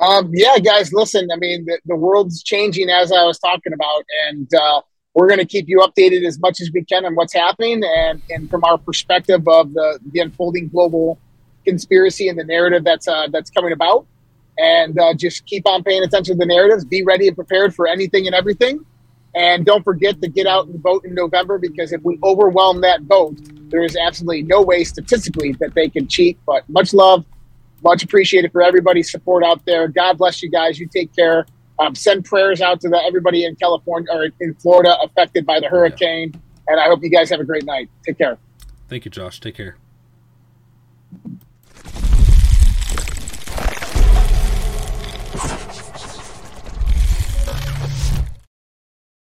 Um, yeah, guys, listen. I mean, the, the, world's changing as I was talking about, and uh, we're going to keep you updated as much as we can on what's happening, and and from our perspective of the the unfolding global conspiracy and the narrative that's uh, that's coming about, and uh, just keep on paying attention to the narratives. Be ready and prepared for anything and everything, and don't forget to get out and vote in November because if we overwhelm that vote, there is absolutely no way statistically that they can cheat. But much love much appreciated for everybody's support out there. God bless you guys. You take care. Um, send prayers out to the, everybody in California or in Florida affected by the hurricane. Yeah. And I hope you guys have a great night. Take care. Thank you, Josh. Take care.